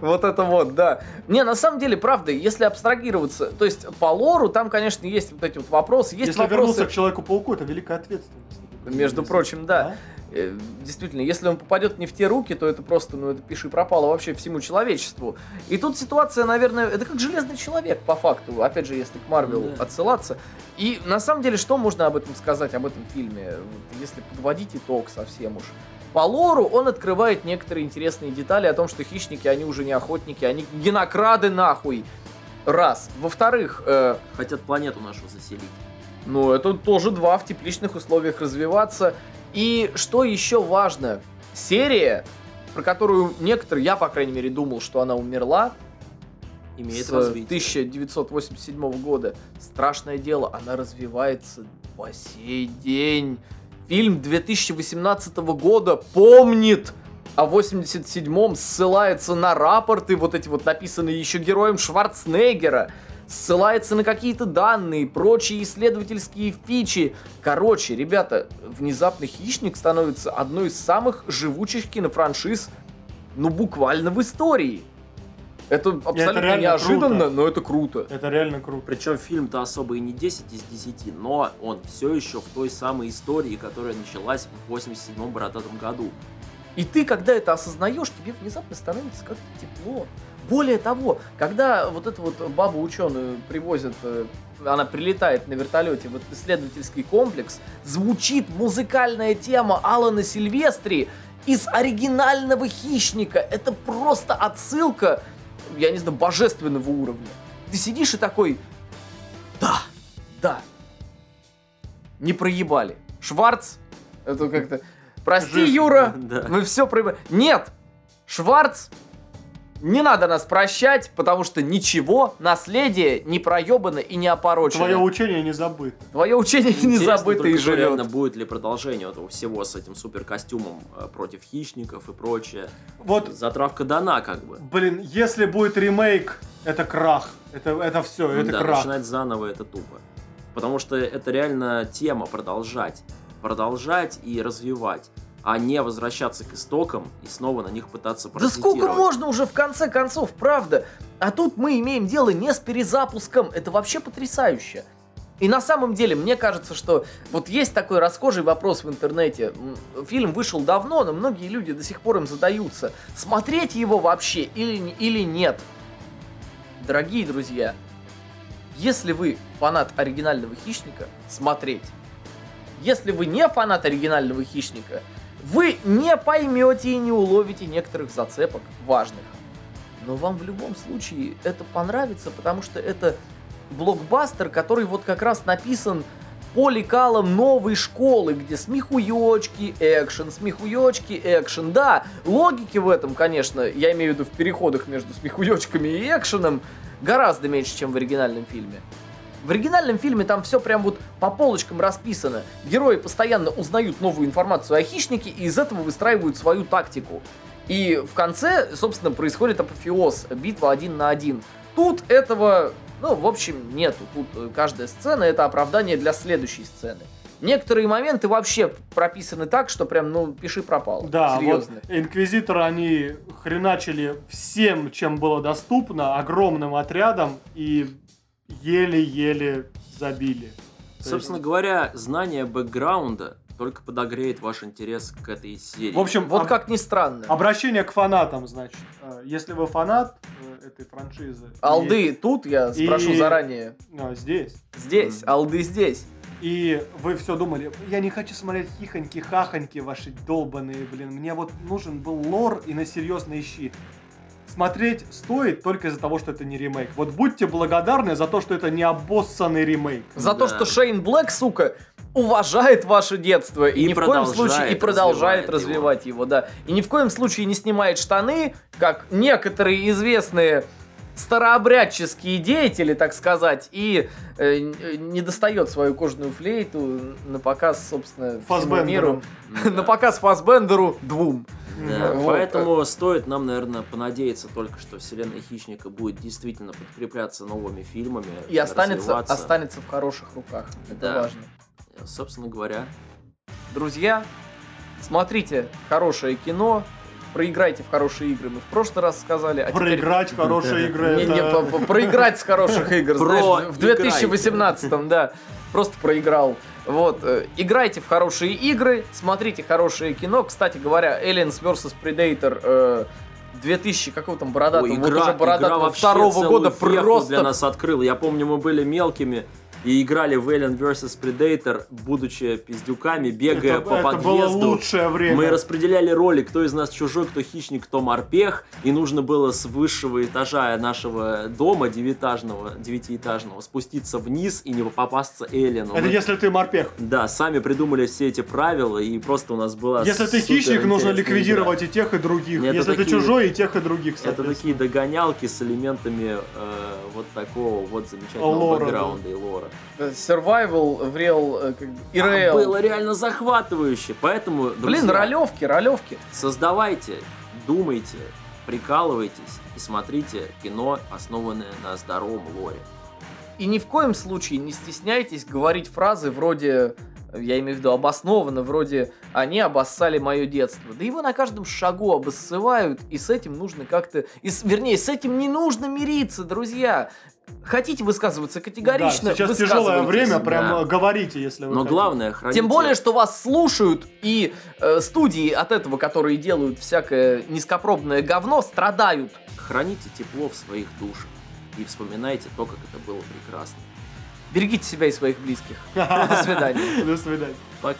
Вот это вот, да. Не, на самом деле, правда, если абстрагироваться, то есть по лору там, конечно, есть вот эти вот вопросы, есть Если вопросы, вернуться к Человеку-пауку, это великая ответственность. между прочим, да. Э, Действительно, если он попадет не в те руки, то это просто, ну, это пиши пропало вообще всему человечеству. И тут ситуация, наверное, это как Железный Человек, по факту, опять же, если к Марвелу Да. отсылаться. И на самом деле, что можно об этом сказать, об этом фильме, вот если подводить итог совсем уж. По лору он открывает некоторые интересные детали о том, что хищники, они уже не охотники, они генокрады нахуй. Раз. Во-вторых, э, Хотят планету нашу заселить. ну, это тоже два в тепличных условиях развиваться. И что еще важно, серия, про которую некоторые, я, по крайней мере, думал, что она умерла, Имеет с развитие. 1987 года. Страшное дело, она развивается по сей день. Фильм 2018 года помнит а в 87-м ссылается на рапорты, вот эти вот написанные еще героем Шварценеггера, ссылается на какие-то данные, прочие исследовательские фичи. Короче, ребята, внезапно «Хищник» становится одной из самых живучих кинофраншиз, ну, буквально в истории. Это абсолютно реально неожиданно, круто. но это круто. Это реально круто. Причем фильм-то особо и не 10 из 10, но он все еще в той самой истории, которая началась в 87-м бородатом году. И ты, когда это осознаешь, тебе внезапно становится как-то тепло. Более того, когда вот эту вот бабу ученую привозят, э, она прилетает на вертолете в этот исследовательский комплекс, звучит музыкальная тема Алана Сильвестри из оригинального хищника. Это просто отсылка, я не знаю, божественного уровня. Ты сидишь и такой, да, да, не проебали. Шварц, это как-то, прости, Жив. Юра, Да. мы все проебали. Нет, Шварц, не надо нас прощать, потому что ничего, наследие не проебано и не опорочено. Твое учение не забыто. Твое учение не Интересно забыто только, и что реально живет. будет ли продолжение этого всего с этим суперкостюмом э, против хищников и прочее. Вот, Затравка дана, как бы. блин, если будет ремейк, это крах. Это, это все, это да, крах. начинать заново это тупо. Потому что это реально тема продолжать. Продолжать и развивать. А не возвращаться к истокам и снова на них пытаться Да сколько можно уже в конце концов, правда? А тут мы имеем дело не с перезапуском. Это вообще потрясающе. И на самом деле, мне кажется, что вот есть такой расхожий вопрос в интернете. Фильм вышел давно, но многие люди до сих пор им задаются. Смотреть его вообще или, или нет? Дорогие друзья, если вы фанат оригинального хищника, смотреть. если вы не фанат оригинального хищника, вы не поймете и не уловите некоторых зацепок важных. Но вам в любом случае это понравится, потому что это блокбастер, который вот как раз написан по лекалам новой школы, где смехуёчки, экшен, смехуёчки, экшен. Да, логики в этом, конечно, я имею в виду в переходах между смехуёчками и экшеном, гораздо меньше, чем в оригинальном фильме. В оригинальном фильме там все прям вот по полочкам расписано. Герои постоянно узнают новую информацию о хищнике и из этого выстраивают свою тактику. И в конце, собственно, происходит апофеоз, битва один на один. Тут этого, ну, в общем, нету. Тут э, каждая сцена это оправдание для следующей сцены. Некоторые моменты вообще прописаны так, что прям, ну, пиши пропал. Да, Серьезно. вот инквизиторы, они хреначили всем, чем было доступно, огромным отрядом и еле-еле забили. То Собственно есть- говоря, знание бэкграунда только подогреет ваш интерес к этой серии. в общем, Вот об- как ни странно. обращение к фанатам, значит. Э, Если вы фанат э, этой франшизы... и- Алды тут, я и- спрошу заранее. а, здесь. Здесь, Мгм. алды здесь. И вы все думали, я не хочу смотреть хихоньки-хахоньки ваши долбаные, блин. Мне вот нужен был лор и на серьезный щит. Смотреть стоит только из-за того, что это не ремейк. Вот будьте благодарны за то, что это не обоссанный ремейк. За то, Да. что Шейн Блэк, сука, уважает ваше детство и, И ни в коем случае и продолжает развивать его. да. И ни в коем случае не снимает штаны, как некоторые известные старообрядческие деятели, так сказать, и э, не достает свою кожаную флейту на показ, собственно, всему Фассбендеру. миру. Да. На показ Фасбендеру двум. Да, Вот. Поэтому стоит нам, наверное, понадеяться только, что вселенная Хищника будет действительно подкрепляться новыми фильмами. И останется, останется в хороших руках. Это Да. важно. Собственно говоря, Друзья, смотрите хорошее кино, проиграйте в хорошие игры. Мы в прошлый раз сказали, а теперь- Проиграть хорошие игры. Не, не, это- по- по- проиграть с хороших игр, знаешь, в Проиграйте. 2018, да, просто проиграл. Вот, э, играйте в хорошие игры, смотрите хорошее кино. Кстати говоря, Aliens vs. Predator э, 2000, какого там бородатого, ой, вот игра, уже игра бородатого вообще второго года просто... для нас открыла. Я помню, мы были мелкими и играли в Alien vs. Predator, будучи пиздюками, бегая это, по это было подъезду. лучшее время. Мы распределяли роли, кто из нас чужой, кто хищник, кто морпех, и нужно было с высшего этажа нашего дома девятиэтажного, девятиэтажного спуститься вниз и не попасться Эллену. Это Мы- если ты морпех. Да, сами придумали все эти правила, и просто у нас была Если ты хищник, нужно ликвидировать и тех, и других. Это Если ты такие- чужой, и тех, и других, Это такие догонялки с элементами э, вот такого вот замечательного Лора, бэкграунда и лора. Survival в реал, э, как бы, и А было реально захватывающе, поэтому, Блин, друзья, ролевки, ролевки. создавайте, думайте, прикалывайтесь и смотрите кино, основанное на здоровом лоре. И ни в коем случае не стесняйтесь говорить фразы вроде, я имею в виду обоснованно, вроде «они обоссали мое детство». Да его на каждом шагу обоссывают, и с этим нужно как-то... И с- вернее, с этим не нужно мириться, друзья. Хотите высказываться категорично, Да, сейчас тяжелое время, прям да. говорите, если вы Но хотите. главное, храните... Тем более, что вас слушают, и э, студии от этого, которые делают всякое низкопробное говно, страдают. Храните тепло в своих душах и вспоминайте то, как это было прекрасно. Берегите себя и своих близких. До свидания. До свидания. Пока.